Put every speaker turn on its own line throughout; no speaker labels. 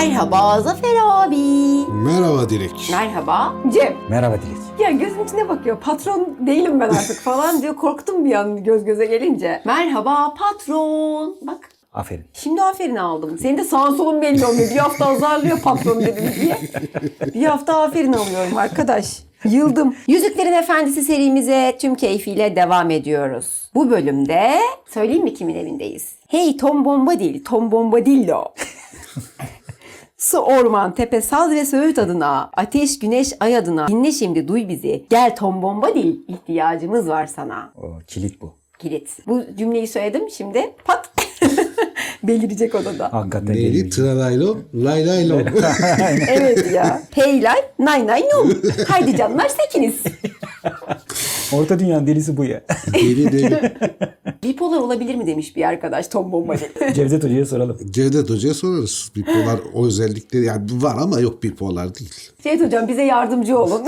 Merhaba Zafer abi.
Merhaba Dilek.
Merhaba Cem.
Merhaba Dilek.
Ya gözüm içine bakıyor. Patron değilim ben artık falan diyor. Korktum bir an göz göze gelince. Merhaba patron. Bak
Aferin.
Şimdi aferin aldım. Senin de sağın solun belli olmuyor. Bir hafta azarlıyor patron dedim diye. Bir hafta aferin alıyorum arkadaş. Yıldım. Yüzüklerin Efendisi serimize tüm keyfiyle devam ediyoruz. Bu bölümde söyleyeyim mi kimin evindeyiz? Hey Tom Bombadil, Tom Bombadillo. Su, orman, tepe, saz ve söğüt adına, ateş, güneş, ay adına dinle şimdi duy bizi. Gel Tom Bombadil, ihtiyacımız var sana.
O kilit bu.
Kilit. Bu cümleyi söyledim şimdi pat belirecek odada.
Hakikaten
Neydi?
geliyor.
Tralaylo, laylaylo.
evet ya. Hey lay, nay nay num. Haydi canlar sekiniz.
Orta dünyanın delisi bu ya.
deli deli.
Bipolar olabilir mi demiş bir arkadaş Tom Bombadil.
Cevdet Hoca'ya soralım.
Cevdet Hoca'ya sorarız. Bipolar o özellikleri yani var ama yok bipolar değil.
Cevdet hocam bize yardımcı olun.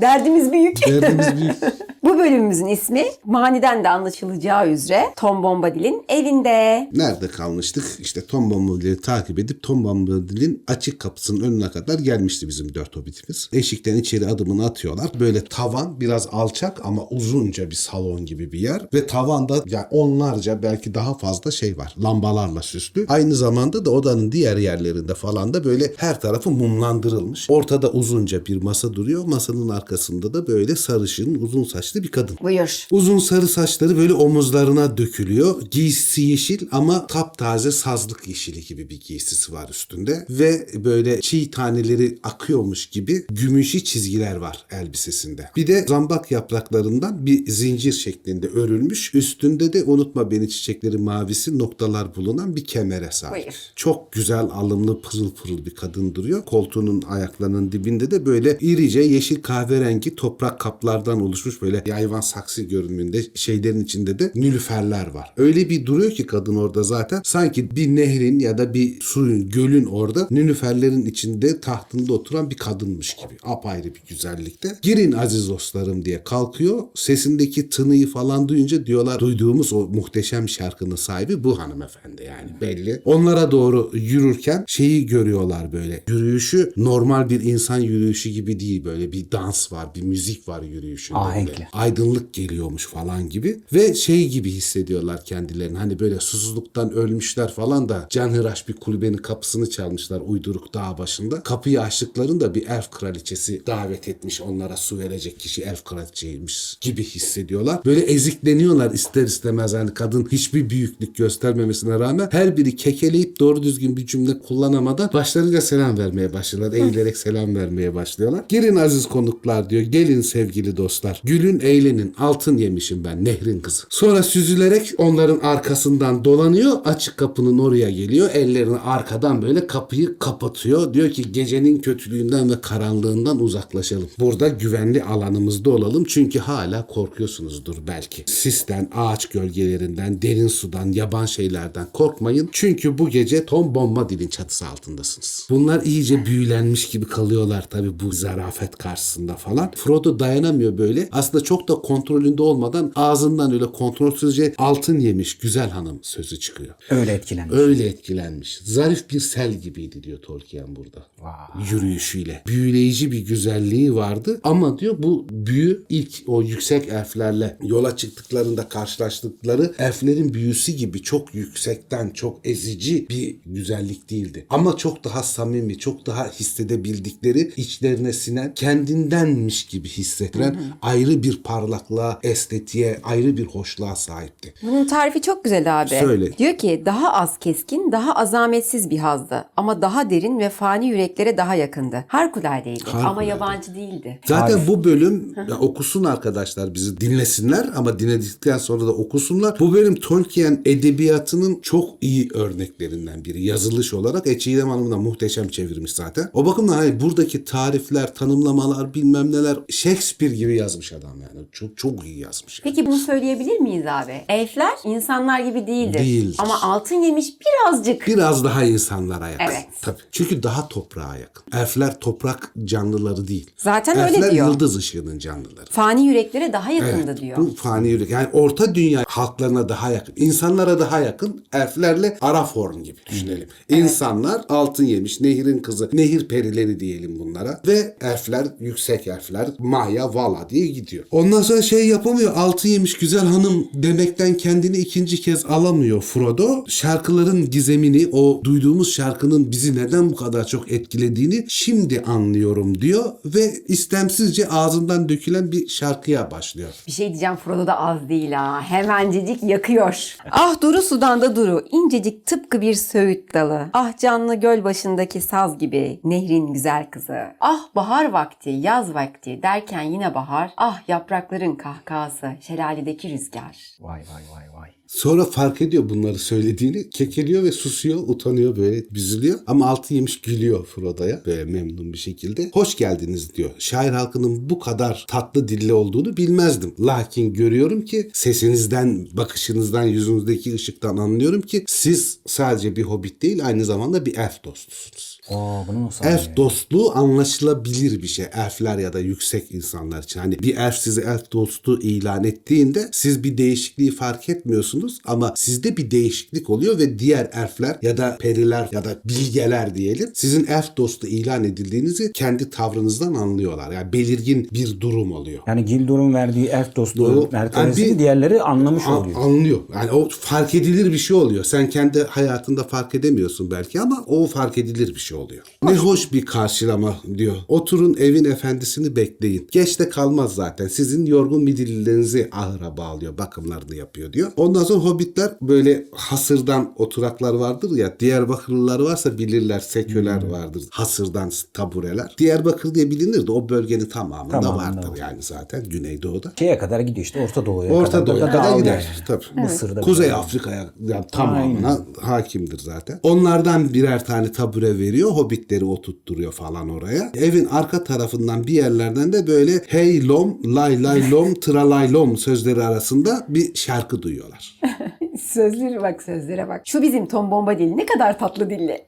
Derdimiz büyük.
Derdimiz büyük.
Bu bölümümüzün ismi maniden de anlaşılacağı üzere Tom Bombadil'in evinde.
Nerede kalmıştık? İşte Tom Bombadil'i takip edip Tom Bombadil'in açık kapısının önüne kadar gelmişti bizim dört hobbitimiz. Eşikten içeri adımını atıyorlar. Böyle tavan biraz alçak ama uzunca bir salon gibi bir yer. Ve tavanda yani onlarca belki daha fazla şey var. Lambalarla süslü. Aynı zamanda da odanın diğer yerlerinde falan da böyle her tarafı mumlandırılmış. Ortada uzunca bir masa duruyor. Masanın arkasında da böyle sarışın uzun saçlı bir kadın.
Buyur.
Uzun sarı saçları böyle omuzlarına dökülüyor. Giysisi yeşil ama taptaze sazlık yeşili gibi bir giysisi var üstünde. Ve böyle çiğ taneleri akıyormuş gibi gümüşü çizgiler var elbisesinde. Bir de zambak yapraklarından bir zincir şeklinde örülmüş. Üstünde de unutma beni çiçekleri mavisi noktalar bulunan bir kemere sahip.
Buyur.
Çok güzel alımlı pırıl pırıl bir kadın duruyor. Koltuğunun ayaklarının dibinde de böyle irice yeşil kahverengi toprak kaplardan oluşmuş böyle yayvan saksı görünümünde şeylerin içinde de nülüferler var. Öyle bir duruyor ki kadın orada zaten sanki bir nehrin ya da bir suyun, gölün orada nülüferlerin içinde tahtında oturan bir kadınmış gibi. Apayrı bir güzellikte. Girin aziz dostlarım diye kalkıyor. Sesindeki tınıyı falan duyunca diyorlar duyduğumuz o muhteşem şarkının sahibi bu hanımefendi yani belli. Onlara doğru yürürken şeyi görüyorlar böyle. Yürüyüşü normal bir insan yürüyüşü gibi değil böyle bir dans var, bir müzik var yürüyüşünde.
Ahenkli.
Aydınlık geliyormuş falan gibi ve şey gibi hissediyorlar kendilerini. Hani böyle susuzluktan ölmüşler falan da canhıraş bir kulübenin kapısını çalmışlar uyduruk dağ başında. Kapıyı açtıklarında bir elf kraliçesi davet etmiş onlara su verecek kişi elf kraliçeymiş gibi hissediyorlar. Böyle ezikleniyorlar ister istemez hani kadın hiçbir büyüklük göstermemesine rağmen her biri kekeleyip doğru düzgün bir cümle kullanamadan başlarıyla selam vermeye başlıyorlar. Eğilerek selam vermeye başlıyorlar. Girin aziz konuklar diyor. Gelin sevgili dostlar. Gülün eğlenin. Altın yemişim ben nehrin kızı. Sonra süzülerek onların arkasından dolanıyor. Açık kapının oraya geliyor. Ellerini arkadan böyle kapıyı kapatıyor. Diyor ki gecenin kötülüğünden ve karanlığından uzaklaşalım. Burada güvenli alanımızda olalım. Çünkü hala korkuyorsunuzdur belki. Sisten, ağaç gölgelerinden, derin sudan, yaban şeylerden korkmayın. Çünkü bu gece Tom Bombadil'in çatısı altındasınız. Bunlar iyice büyülenmiş gibi kalıyorlar tabii bu zarafet karşısında falan. Frodo dayanamıyor böyle. Aslında çok da kontrolünde olmadan ağzından öyle kontrolsüzce altın yemiş güzel hanım sözü çıkıyor.
Öyle etkilenmiş.
Öyle etkilenmiş. Zarif bir sel gibiydi diyor Tolkien burada.
Vay.
Yürüyüşüyle. Büyüleyici bir güzelliği vardı ama diyor bu büyü ilk o yüksek elflerle yola çıktıklarında karşılaştıkları elflerin büyüsü gibi çok yüksekten çok ezici bir güzellik değildi. Ama çok daha samimi, çok daha hissedebildikleri, içlerine sinen, kendindenmiş gibi hissettiren ayrı bir parlaklığa, estetiğe, ayrı bir hoşluğa sahipti.
Bunun tarifi çok güzel abi.
Söyle.
Diyor ki daha az keskin, daha azametsiz bir hazdı. Ama daha derin ve fani yüreklere daha yakındı. Harikuladeydi ama
Harikulade.
yabancı değildi.
Zaten
Harf.
bu bölüm ya okusun arkadaşlar bizi dinlesinler ama dinledikten sonra da okusunlar. Bu bölüm Tolkien edebiyatının çok iyi örneklerinden biri. Yazılış olarak E Çiğdem Hanım da muhteşem çevirmiş zaten. O bakımdan hani buradaki tarifler, tanımlamalar bilmem neler Shakespeare gibi yazmış adam yani. Çok çok iyi yazmış.
Peki bunu söyleyebilir miyiz abi? Elfler insanlar gibi değildir.
Değildir.
Ama altın yemiş birazcık.
Biraz daha insanlara yakın.
Evet.
Tabii. Çünkü daha toprağa yakın. Elfler toprak canlıları değil.
Zaten öyle
Elfler
diyor.
yıldız ışığının canlıları.
Fani yüreklere daha yakındı
Evet,
diyor.
Bu fani yürek. Yani orta dünya halklarına daha yakın. insanlara daha yakın. Elflerle Araforn gibi düşünelim. İnsanlar altın yemiş, nehirin kızı, nehir perileri diyelim bunlara. Ve elfler, yüksek elfler, Maya, Vala diye gidiyor. Ondan sonra şey yapamıyor. Altın yemiş güzel hanım demekten kendini ikinci kez alamıyor Frodo. Şarkıların gizemini, o duyduğumuz şarkının bizi neden bu kadar çok etkilediğini şimdi anlıyorum diyor ve istemsizce ağzından dökülen bir şarkıya başlıyor.
Bir şey diyeceğim Frodo da az değil ha. Hemencecik yakıyor. Ah duru sudan da duru. incecik tıpkı bir söğüt dalı. Ah canlı göl başındaki saz gibi. Nehrin güzel kızı. Ah bahar vakti, yaz vakti derken yine bahar. Ah yaprakların kahkahası, şelaledeki rüzgar.
Vay vay vay vay.
Sonra fark ediyor bunları söylediğini. Kekeliyor ve susuyor, utanıyor böyle büzülüyor. Ama altı yemiş gülüyor Frodo'ya böyle memnun bir şekilde. Hoş geldiniz diyor. Şair halkının bu kadar tatlı dilli olduğunu bilmezdim. Lakin görüyorum ki sesinizden, bakışınızdan, yüzünüzdeki ışıktan anlıyorum ki siz sadece bir hobbit değil aynı zamanda bir elf dostusunuz.
Aa bunu nasıl
Elf
anlıyor?
dostluğu anlaşılabilir bir şey. Elfler ya da yüksek insanlar için. Hani bir elf size elf dostu ilan ettiğinde siz bir değişikliği fark etmiyorsunuz ama sizde bir değişiklik oluyor ve diğer elfler ya da periler ya da bilgeler diyelim sizin elf dostu ilan edildiğinizi kendi tavrınızdan anlıyorlar. Yani belirgin bir durum oluyor.
Yani Gildor'un verdiği elf dostluğu mertebesini
Yani bir-
diğerleri anlamış
An-
oluyor.
anlıyor. Yani o fark edilir bir şey oluyor. Sen kendi hayatında fark edemiyorsun belki ama o fark edilir bir şey oluyor. Ne hoş bir karşılama diyor. Oturun evin efendisini bekleyin. Geç de kalmaz zaten. Sizin yorgun midillilerinizi ahıra bağlıyor. Bakımlarını yapıyor diyor. Ondan sonra hobbitler böyle hasırdan oturaklar vardır ya. Diyarbakırlılar varsa bilirler. Seküler vardır. Hasırdan tabureler. Diyarbakır diye bilinir de o bölgenin tamamında
Tamamında
vardır
var.
yani zaten Güneydoğu'da.
Şeye kadar gidiyor işte Orta Doğu'ya
Orta
kadar.
Doğu'ya kadar
dağılıyor
gider. Tabii.
Mısır'da
Kuzey. Afrika'ya yani tamamına hakimdir zaten. Onlardan birer tane tabure veriyor. Hobbitleri oturtturuyor falan oraya. Evin arka tarafından bir yerlerden de böyle hey lom, lay lay lom, tralay lom sözleri arasında bir şarkı duyuyorlar.
Sözlere bak sözlere bak. Şu bizim Tom Bomba dili ne kadar tatlı dilli.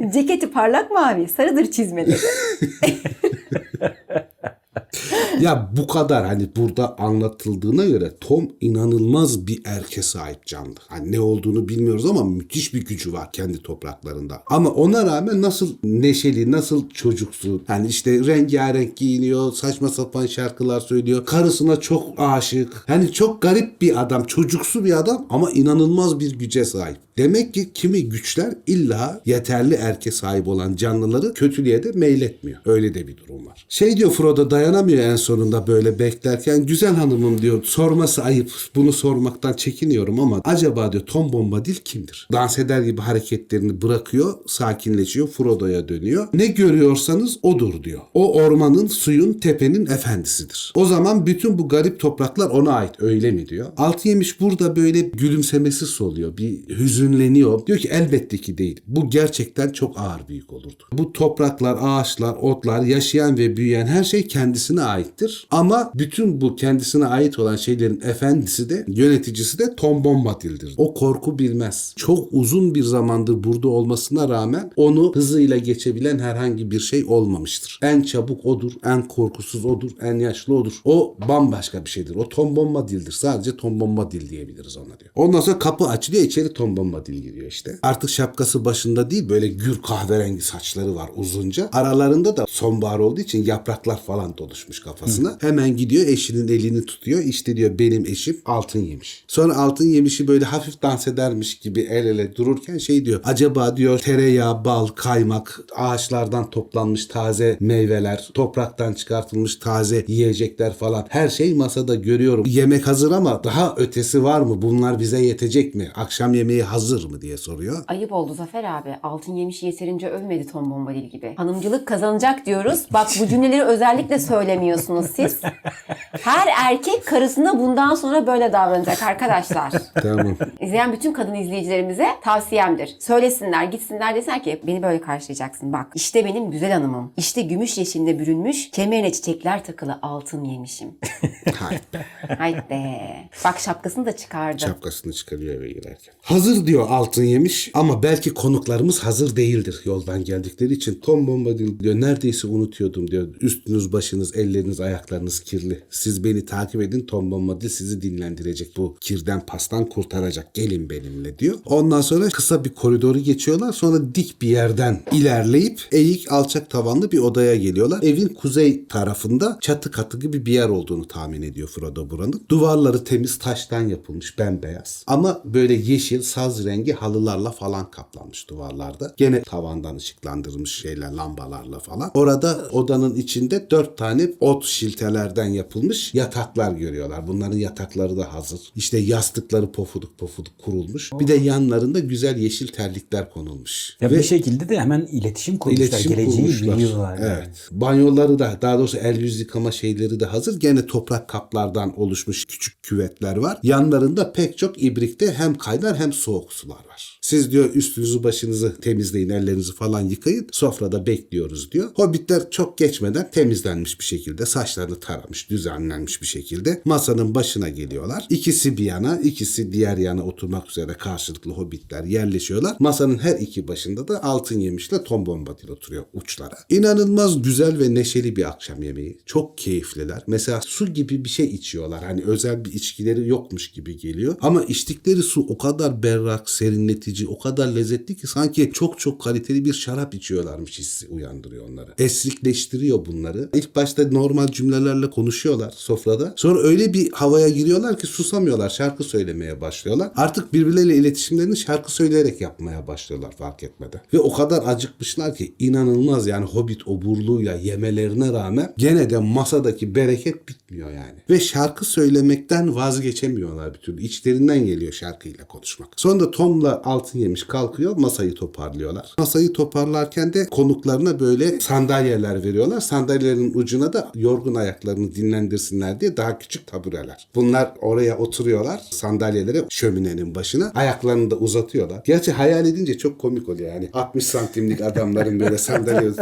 Ceketi parlak mavi, sarıdır çizmeleri.
Ya bu kadar hani burada anlatıldığına göre Tom inanılmaz bir erke sahip canlı. Hani ne olduğunu bilmiyoruz ama müthiş bir gücü var kendi topraklarında. Ama ona rağmen nasıl neşeli, nasıl çocuksu. Hani işte rengarenk giyiniyor, saçma sapan şarkılar söylüyor. Karısına çok aşık. Hani çok garip bir adam, çocuksu bir adam ama inanılmaz bir güce sahip. Demek ki kimi güçler illa yeterli erke sahip olan canlıları kötülüğe de meyletmiyor. Öyle de bir durum var. Şey diyor Frodo dayanamıyor en sonunda böyle beklerken. Güzel hanımım diyor sorması ayıp. Bunu sormaktan çekiniyorum ama acaba diyor Tom Bombadil kimdir? Dans eder gibi hareketlerini bırakıyor, sakinleşiyor, Frodo'ya dönüyor. Ne görüyorsanız odur diyor. O ormanın, suyun, tepenin efendisidir. O zaman bütün bu garip topraklar ona ait öyle mi diyor. Altı yemiş burada böyle gülümsemesi soluyor. Bir hüzünleniyor. Diyor ki elbette ki değil. Bu gerçekten çok ağır büyük olurdu. Bu topraklar, ağaçlar, otlar, yaşayan ve büyüyen her şey kendisine aittir. Ama bütün bu kendisine ait olan şeylerin efendisi de yöneticisi de Tom Bombadil'dir. O korku bilmez. Çok uzun bir zamandır burada olmasına rağmen onu hızıyla geçebilen herhangi bir şey olmamıştır. En çabuk odur, en korkusuz odur, en yaşlı odur. O bambaşka bir şeydir. O Tom Bombadil'dir. Sadece Tom Bombadil diyebiliriz ona diyor. Ondan sonra kapı açılıyor, içeri Tom Bombadil giriyor işte. Artık şapkası başında değil, böyle gür kahverengi saçları var uzunca. Aralarında da sonbahar olduğu için yapraklar falan doluşmuş kafasına. Hemen gidiyor eşinin elini tutuyor. İşte diyor benim eşim altın yemiş. Sonra altın yemişi böyle hafif dans edermiş gibi el ele dururken şey diyor. Acaba diyor tereyağı, bal, kaymak, ağaçlardan toplanmış taze meyveler, topraktan çıkartılmış taze yiyecekler falan. Her şey masada görüyorum. Yemek hazır ama daha ötesi var mı? Bunlar bize yetecek mi? Akşam yemeği hazır mı diye soruyor.
Ayıp oldu Zafer abi. Altın yemiş yeterince övmedi Tom Bombadil gibi. Hanımcılık kazanacak diyoruz. Bak bu cümleleri özellikle söylemiyorsun musunuz siz? Her erkek karısına bundan sonra böyle davranacak arkadaşlar.
Tamam.
İzleyen bütün kadın izleyicilerimize tavsiyemdir. Söylesinler, gitsinler desinler ki beni böyle karşılayacaksın. Bak işte benim güzel hanımım. İşte gümüş yeşiline bürünmüş, kemerine çiçekler takılı altın yemişim. Haydi be. Bak şapkasını da çıkardı.
Şapkasını çıkarıyor eve girerken. Hazır diyor altın yemiş ama belki konuklarımız hazır değildir yoldan geldikleri için. Tom Bombadil diyor neredeyse unutuyordum diyor. Üstünüz başınız elleriniz ayaklarınız kirli. Siz beni takip edin Tom Bombadil sizi dinlendirecek. Bu kirden pastan kurtaracak. Gelin benimle diyor. Ondan sonra kısa bir koridoru geçiyorlar. Sonra dik bir yerden ilerleyip eğik alçak tavanlı bir odaya geliyorlar. Evin kuzey tarafında çatı katı gibi bir yer olduğunu tahmin ediyor Frodo buranın. Duvarları temiz taştan yapılmış bembeyaz. Ama böyle yeşil saz rengi halılarla falan kaplanmış duvarlarda. Gene tavandan ışıklandırılmış şeyler lambalarla falan. Orada odanın içinde dört tane ot şiltelerden yapılmış yataklar görüyorlar. Bunların yatakları da hazır. İşte yastıkları pofuduk pofuduk kurulmuş. Bir de yanlarında güzel yeşil terlikler konulmuş.
Ya
Ve
bir şekilde de hemen iletişim kurmuşlar.
İletişim
Geleceği
kurmuşlar.
biliyorlar. yani.
Evet. Banyoları da daha doğrusu el yüz yıkama şeyleri de hazır. Gene toprak kaplardan oluşmuş küçük küvetler var. Yanlarında pek çok ibrikte hem kaynar hem soğuk sular var. Siz diyor üstünüzü başınızı temizleyin, ellerinizi falan yıkayın. Sofrada bekliyoruz diyor. Hobbitler çok geçmeden temizlenmiş bir şekilde, saçlarını taramış, düzenlenmiş bir şekilde masanın başına geliyorlar. İkisi bir yana, ikisi diğer yana oturmak üzere karşılıklı hobbitler yerleşiyorlar. Masanın her iki başında da altın yemişle Tom Bombadil oturuyor uçlara. İnanılmaz güzel ve neşeli bir akşam yemeği. Çok keyifliler. Mesela su gibi bir şey içiyorlar. Hani özel bir içkileri yokmuş gibi geliyor. Ama içtikleri su o kadar berrak, serinletici, o kadar lezzetli ki sanki çok çok kaliteli bir şarap içiyorlarmış hissi uyandırıyor onları. Esrikleştiriyor bunları. İlk başta normal cümlelerle konuşuyorlar sofrada. Sonra öyle bir havaya giriyorlar ki susamıyorlar. Şarkı söylemeye başlıyorlar. Artık birbirleriyle iletişimlerini şarkı söyleyerek yapmaya başlıyorlar fark etmeden. Ve o kadar acıkmışlar ki inanılmaz yani Hobbit oburluğuyla yemelerine rağmen gene de masadaki bereket bitmiyor yani. Ve şarkı söylemekten vazgeçemiyorlar bir türlü. İçlerinden geliyor şarkıyla konuşmak. Sonra da Tom'la altın yemiş kalkıyor masayı toparlıyorlar. Masayı toparlarken de konuklarına böyle sandalyeler veriyorlar. Sandalyelerin ucuna da yorgun ayaklarını dinlendirsinler diye daha küçük tabureler. Bunlar oraya oturuyorlar sandalyelere şöminenin başına. Ayaklarını da uzatıyorlar. Gerçi hayal edince çok komik oluyor yani. 60 santimlik adamların böyle sandalye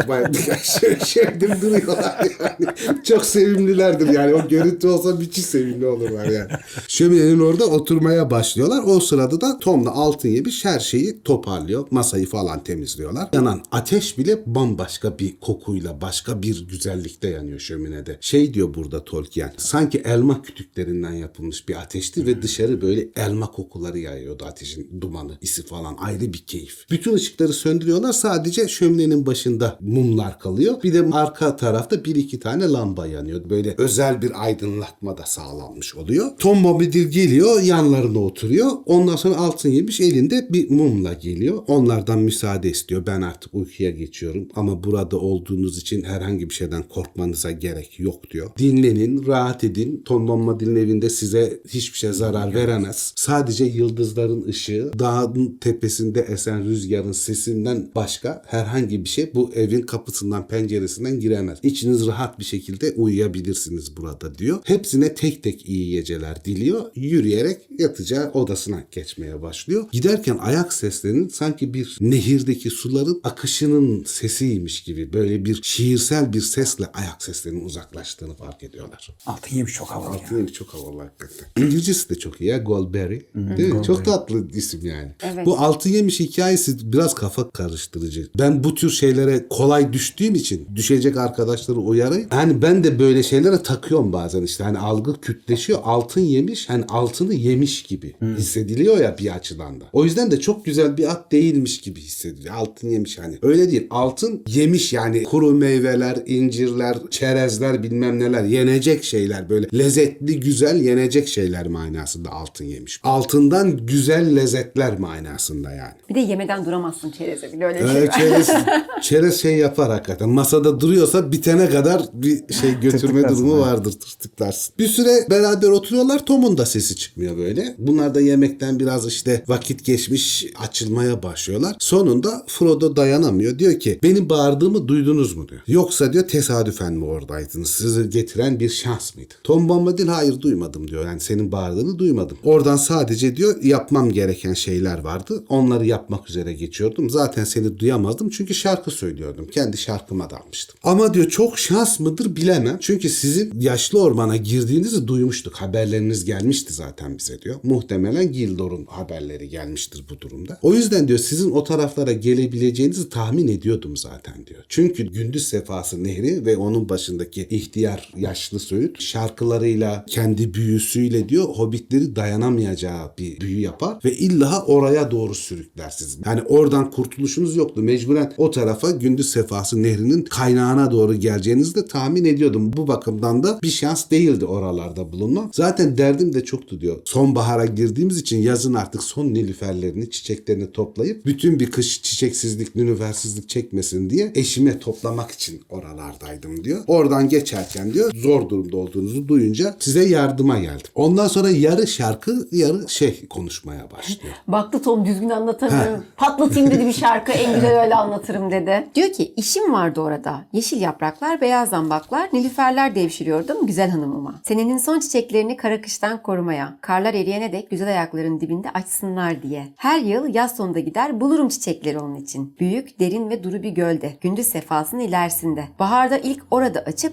şöyle, şöyle duruyorlar yani. Çok sevimlilerdir yani. O görüntü olsa müthiş sevimli olurlar yani. Şöminenin orada oturmaya başlıyorlar. O sırada da Tom'la altın yemiş her şeyi toparlıyor. Masayı falan temizliyorlar. Yanan ateş bile bambaşka bir kokuyla başka bir güzellikte yanıyor şöminede. Şey diyor burada Tolkien. Sanki elma kütüklerinden yapılmış bir ateşti ve dışarı böyle elma kokuları yayıyordu ateşin dumanı, isi falan ayrı bir keyif. Bütün ışıkları söndürüyorlar. Sadece şöminenin başında mumlar kalıyor. Bir de arka tarafta bir iki tane lamba yanıyor. Böyle özel bir aydınlatma da sağlanmış oluyor. Tom Bombadil geliyor yanlarına oturuyor. Ondan sonra altın yemiş elinde bir mumla geliyor. Onlardan müsaade istiyor. Ben artık uykuya geçiyorum ama burada olduğunuz için herhangi bir şeyden korkmanıza gerek yok diyor. Dinlenin, rahat edin. Tom Bombadil'in evinde size hiçbir şey zarar veremez. Sadece yıldızların ışığı, dağın tepesinde esen rüzgarın sesinden başka herhangi bir şey bu evin kapısından penceresinden giremez. İçiniz rahat bir şekilde uyuyabilirsiniz burada diyor. Hepsine tek tek iyi geceler diliyor. Yürüyerek yatacağı odasına geçmeye başlıyor. Giderken ayak seslerinin sanki bir nehirdeki suların akışının sesiymiş gibi böyle bir şiirsel bir sesle ayak seslerinin uzaklaştığını fark ediyorlar.
Altın yemiş çok havalı.
Altın çok havalı hakikaten. İngilizcesi de çok iyi ya. Goldberry. Değil mi? Çok tatlı isim yani.
Evet.
Bu altın yemiş hikayesi biraz kafa karıştırıcı. Ben bu tür şeylere kolay düştüğüm için düşecek arkadaşları uyarayım. Hani ben de böyle şeylere takıyorum bazen işte. Hani algı kütleşiyor. Altın yemiş hani altını yemiş gibi hissediliyor ya bir açıdan da. O yüzden de çok güzel bir at değilmiş gibi hissediliyor. Altın yemiş hani. Öyle değil. Altın yemiş yani kuru meyveler, incirler, çerezler bilmem neler yenecek şeyler böyle lezzetli güzel yenecek şeyler manasında altın yemiş. Altından güzel lezzetler manasında yani.
Bir de yemeden duramazsın çereze bile öyle bir şey
Evet,
var.
çerez, çerez şey yapar hakikaten. Masada duruyorsa bitene kadar bir şey götürme durumu vardır tırtıklarsın. Bir süre beraber oturuyorlar. Tom'un da sesi çıkmıyor böyle. Bunlar da yemekten biraz işte vakit geçmiş açılmaya başlıyorlar. Sonunda Frodo dayanamıyor. Diyor ki benim bağırdığımı duydunuz mu diyor. Yoksa diyor tesadüfen mi oradaydınız? Mıydınız? Sizi getiren bir şans mıydı? Tom Bombadil hayır duymadım diyor. Yani senin bağırdığını duymadım. Oradan sadece diyor yapmam gereken şeyler vardı. Onları yapmak üzere geçiyordum. Zaten seni duyamazdım çünkü şarkı söylüyordum. Kendi şarkıma dalmıştım. Ama diyor çok şans mıdır bilemem. Çünkü sizin yaşlı ormana girdiğinizi duymuştuk. Haberleriniz gelmişti zaten bize diyor. Muhtemelen Gildor'un haberleri gelmiştir bu durumda. O yüzden diyor sizin o taraflara gelebileceğinizi tahmin ediyordum zaten diyor. Çünkü Gündüz Sefası Nehri ve onun başındaki ihtiyar yaşlı Söğüt şarkılarıyla kendi büyüsüyle diyor hobbitleri dayanamayacağı bir büyü yapar ve illa oraya doğru sürükler sizi. Yani oradan kurtuluşunuz yoktu. Mecburen o tarafa Gündüz Sefası Nehri'nin kaynağına doğru geleceğinizi de tahmin ediyordum. Bu bakımdan da bir şans değildi oralarda bulunmam. Zaten derdim de çoktu diyor. Sonbahara girdiğimiz için yazın artık son nilüferlerini, çiçeklerini toplayıp bütün bir kış çiçeksizlik, nilüfersizlik çekmesin diye eşime toplamak için oralardaydım diyor. Oradan geçerken diyor zor durumda olduğunuzu duyunca size yardıma geldim. Ondan sonra yarı şarkı, yarı şey konuşmaya başlıyor.
Baktı Tom düzgün anlatamıyorum. Patlatayım dedi bir şarkı en güzel öyle anlatırım dedi. Diyor ki işim vardı orada. Yeşil yapraklar, beyaz zambaklar, nilüferler devşiriyordum güzel hanımıma. Senenin son çiçeklerini kara kıştan korumaya. Karlar eriyene dek güzel ayakların dibinde açsınlar diye. Her yıl yaz sonunda gider bulurum çiçekleri onun için. Büyük, derin ve duru bir gölde. Gündüz sefasının ilerisinde. Baharda ilk orada açıp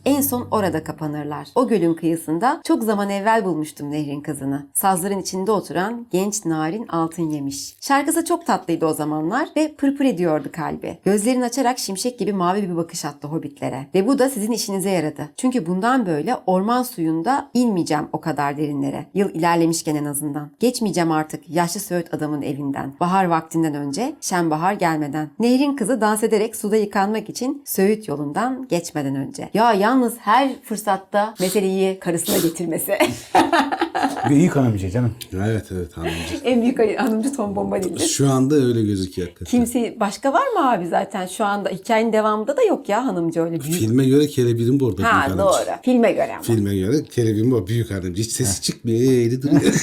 en son orada kapanırlar. O gölün kıyısında çok zaman evvel bulmuştum nehrin kızını. Sazların içinde oturan genç narin altın yemiş. Şarkısı çok tatlıydı o zamanlar ve pırpır ediyordu kalbi. Gözlerini açarak şimşek gibi mavi bir bakış attı hobbitlere. Ve bu da sizin işinize yaradı. Çünkü bundan böyle orman suyunda inmeyeceğim o kadar derinlere. Yıl ilerlemişken en azından. Geçmeyeceğim artık yaşlı Söğüt adamın evinden. Bahar vaktinden önce, şenbahar gelmeden. Nehrin kızı dans ederek suda yıkanmak için Söğüt yolundan geçmeden önce. Ya yalnız her fırsatta meseleyi karısına getirmesi.
Büyük hanımcı canım.
Evet evet hanımcı.
en büyük hanımcı Tom Bombadil'dir.
Şu anda öyle gözüküyor hakikaten.
Kimse başka var mı abi zaten şu anda hikayenin devamında da yok ya hanımcı öyle büyük.
Filme göre Kelebir'in bu arada
ha
büyük hanımcı.
doğru. Filme göre ama.
Filme göre Kelebir'in bu büyük hanımcı. Hiç sesi çıkmıyor. Eğri duruyor.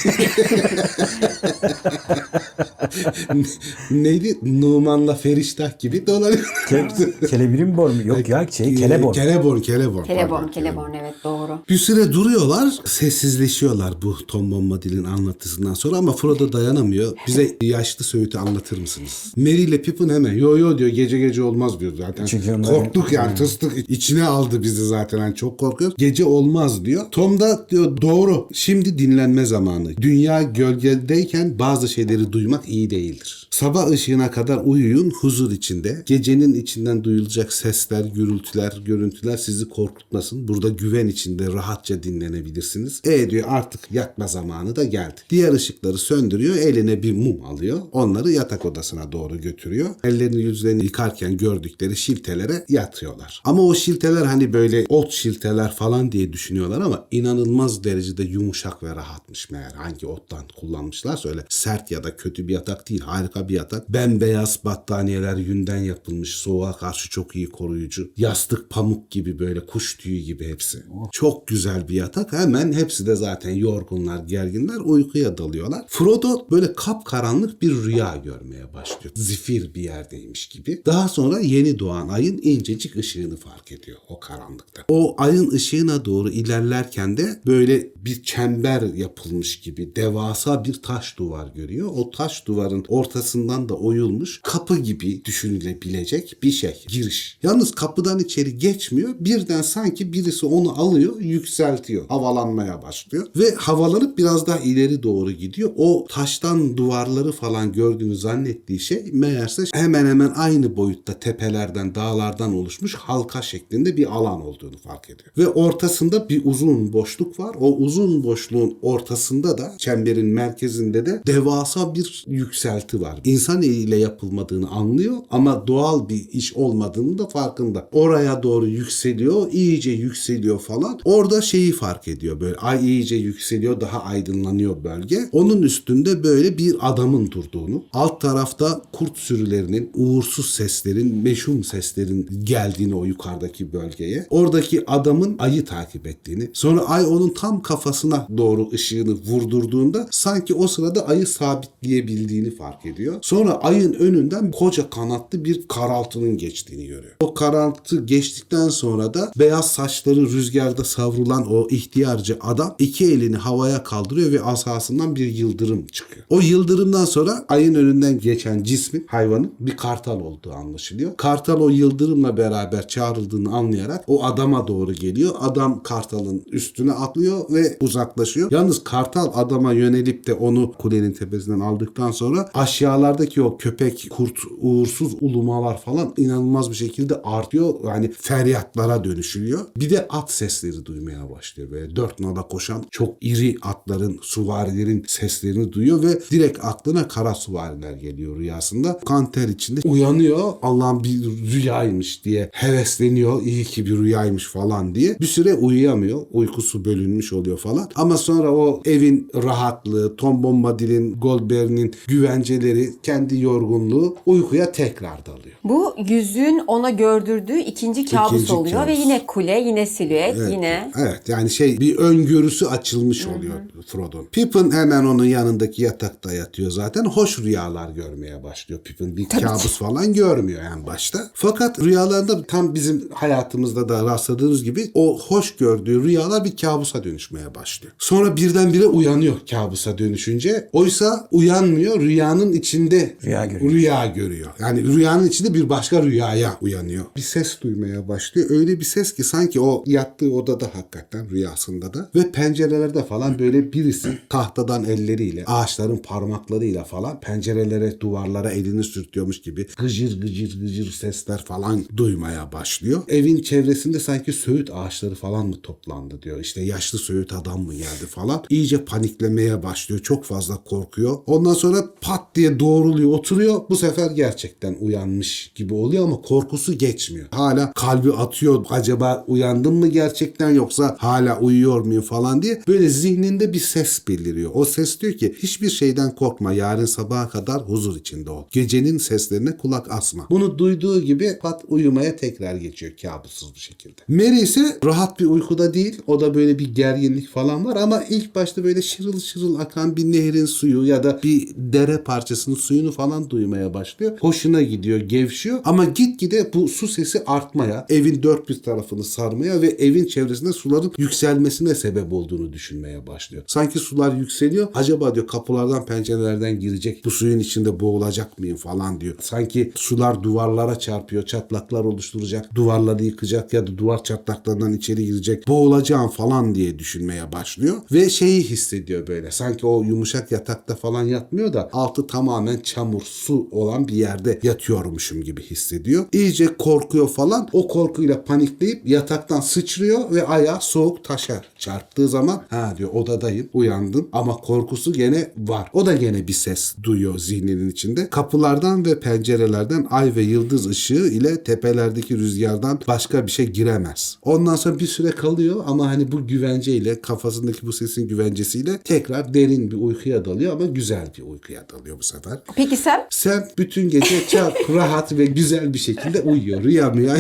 Neydi? Numan'la Feriştah gibi dolanıyor.
Ke- Kelebirin bor mu? Yok ya şey kelebor.
Kelebor, Kelebor.
Kelebon,
pardon,
Kelebon evet doğru.
Bir süre duruyorlar, sessizleşiyorlar bu Tom Bombadil'in anlatısından sonra ama Frodo dayanamıyor. Bize yaşlı Söğüt'ü anlatır mısınız? Merry ile Pippin hemen yo yo diyor gece gece olmaz diyor zaten.
Çünkü onlar-
Korktuk yani tıstık içine aldı bizi zaten yani çok korkuyoruz. Gece olmaz diyor. Tom da diyor doğru şimdi dinlenme zamanı. Dünya gölgedeyken bazı şeyleri duymak iyi değildir. Sabah ışığına kadar uyuyun huzur içinde. Gecenin içinden duyulacak sesler, gürültüler, görüntüler sizi korkutmasın. Burada güven içinde rahatça dinlenebilirsiniz. E diyor artık yatma zamanı da geldi. Diğer ışıkları söndürüyor. Eline bir mum alıyor. Onları yatak odasına doğru götürüyor. Ellerini yüzlerini yıkarken gördükleri şiltelere yatıyorlar. Ama o şilteler hani böyle ot şilteler falan diye düşünüyorlar ama inanılmaz derecede yumuşak ve rahatmış meğer. Hangi ottan kullanmışlarsa öyle sert ya da kötü bir yatak değil. Harika bir yatak. Bembeyaz battaniyeler yünden yapılmış. Soğuğa karşı çok iyi koruyucu. Yastık pamuk gibi böyle kuş tüyü gibi hepsi. Çok güzel bir yatak. Hemen hepsi de zaten yorgunlar, gerginler uykuya dalıyorlar. Frodo böyle kapkaranlık bir rüya görmeye başlıyor. Zifir bir yerdeymiş gibi. Daha sonra yeni doğan ayın incecik ışığını fark ediyor o karanlıkta. O ayın ışığına doğru ilerlerken de böyle bir çember yapılmış gibi devasa bir taş duvar görüyor. O taş duvarın ortasından da oyulmuş kapı gibi düşünülebilecek bir şey. Giriş. Yalnız kapıdan içeri geçmiyor. Birden sanki birisi onu alıyor, yükseltiyor. Havalanmaya başlıyor. Ve havalanıp biraz daha ileri doğru gidiyor. O taştan duvarları falan gördüğünü zannettiği şey meğerse hemen hemen aynı boyutta tepelerden, dağlardan oluşmuş halka şeklinde bir alan olduğunu fark ediyor. Ve ortasında bir uzun boşluk var. O uzun boşluğun ortasında da çemberin merkezinde de devasa bir yükselti var. İnsan eliyle yapılmadığını anlıyor ama doğal bir iş olmadığını da farkında. Oraya doğru yükseliyor, iyice yükseliyor falan. Orada şeyi fark ediyor böyle ay iyice yükseliyor, daha aydınlanıyor bölge. Onun üstünde böyle bir adamın durduğunu, alt tarafta kurt sürülerinin, uğursuz seslerin, meşhum seslerin geldiğini o yukarıdaki bölgeye. Oradaki adamın ayı takip ettiğini, sonra ay onun tam kafasına doğru ışığını vurdurduğunda sanki o sırada ayı sabitleyebildiğini fark ediyor. Sonra ayın önünden koca kanatlı bir karaltının geçtiğini görüyor. O karaltı geçtikten sonra da beyaz saçları rüzgarda savrulan o ihtiyarcı adam iki elini havaya kaldırıyor ve asasından bir yıldırım çıkıyor. O yıldırımdan sonra ayın önünden geçen cismin hayvanın bir kartal olduğu anlaşılıyor. Kartal o yıldırımla beraber çağrıldığını anlayarak o adama doğru geliyor. Adam kartalın üstüne atlıyor ve uzaklaşıyor. Yalnız kartal adama yönelip de onu kulenin tepesinden aldıktan sonra aşağılardaki o köpek, kurt, uğursuz ulumalar falan inanılmaz bir şekilde artıyor. Yani feryatlara dönüşülüyor. Bir de at sesleri duymaya başlıyor. Böyle dört nala koşan çok iri atların, suvarilerin seslerini duyuyor ve direkt aklına kara suvariler geliyor rüyasında. Kanter içinde uyanıyor. Allah'ın bir rüyaymış diye hevesleniyor. İyi ki bir rüyaymış falan diye. Bir süre uyuyamıyor. Uykusu bölünmüş oluyor falan. Ama sonra o evin rahatlığı, Tom Bombadil'in, Goldberg'in güvenceleri, kendi yorgunluğu uykuya tekrar dalıyor.
Bu yüzüğün ona gördürdüğü ikinci kabus
İkinci
oluyor ve
kabus.
yine kule, yine silüet,
Evet.
yine
Evet yani şey bir öngörüsü açılmış oluyor Frodo'nun. Pippin hemen onun yanındaki yatakta yatıyor zaten. Hoş rüyalar görmeye başlıyor Pippin. Bir kabus falan görmüyor en başta. Fakat rüyalarında tam bizim hayatımızda da rastladığımız gibi o hoş gördüğü rüyalar bir kabusa dönüşmeye başlıyor. Sonra birdenbire uyanıyor kabusa dönüşünce. Oysa uyanmıyor rüyanın içinde
Rüya görüyor.
rüya görüyor. Yani rüyanın içinde bir başka rüyaya uyanıyor. Bir ses duymaya başlıyor. Öyle bir ses ki sanki o yattığı odada hakikaten rüyasında da ve pencerelerde falan böyle birisi tahtadan elleriyle, ağaçların parmaklarıyla falan pencerelere, duvarlara elini sürtüyormuş gibi gıcır gıcır gıcır sesler falan duymaya başlıyor. Evin çevresinde sanki söğüt ağaçları falan mı toplandı diyor. İşte yaşlı söğüt adam mı geldi falan. İyice paniklemeye başlıyor. Çok fazla korkuyor. Ondan sonra pat diye doğruluyor, oturuyor. Bu sefer gerçekten uyanmış gibi oluyor ama korkusu geçmiyor. Hala kalbi atıyor. Acaba uyandım mı gerçekten yoksa hala uyuyor muyum falan diye. Böyle zihninde bir ses beliriyor. O ses diyor ki hiçbir şeyden korkma. Yarın sabaha kadar huzur içinde ol. Gecenin seslerine kulak asma. Bunu duyduğu gibi pat uyumaya tekrar geçiyor kabussuz bir şekilde. Mary ise rahat bir uykuda değil. O da böyle bir gerginlik falan var ama ilk başta böyle şırıl şırıl akan bir nehrin suyu ya da bir dere parçasının suyunu falan duymaya başlıyor. Hoşuna gidiyor, gevşiyor ama gitgide bu su sesi artmaya, evin dört bir tarafını sarmaya ve evin çevresinde suların yükselmesine sebep olduğunu düşünmeye başlıyor. Sanki sular yükseliyor. Acaba diyor kapılardan pencerelerden girecek. Bu suyun içinde boğulacak mıyım falan diyor. Sanki sular duvarlara çarpıyor. Çatlaklar oluşturacak. Duvarları yıkacak ya da duvar çatlaklarından içeri girecek. Boğulacağım falan diye düşünmeye başlıyor. Ve şeyi hissediyor böyle. Sanki o yumuşak yatakta falan yatmıyor da altı tamamen çamur, su olan bir yerde yatıyormuşum gibi hissediyor. İyice korkuyor falan. O korkuyla panikleyip yataktan sıçrıyor ve ayağı soğuk taşa çarptığı zaman ha diyor odadayım uyandım ama korkusu gene var. O da gene bir ses duyuyor zihninin içinde. Kapılardan ve pencerelerden ay ve yıldız ışığı ile tepelerdeki rüzgardan başka bir şey giremez. Ondan sonra bir süre kalıyor ama hani bu güvenceyle kafasındaki bu sesin güvencesiyle tekrar derin bir uykuya dalıyor ama güzel bir uykuya dalıyor bu sefer.
Peki sen?
Sen bütün gece çok rahat ve güzel bir şekilde uyuyor. Rüya müya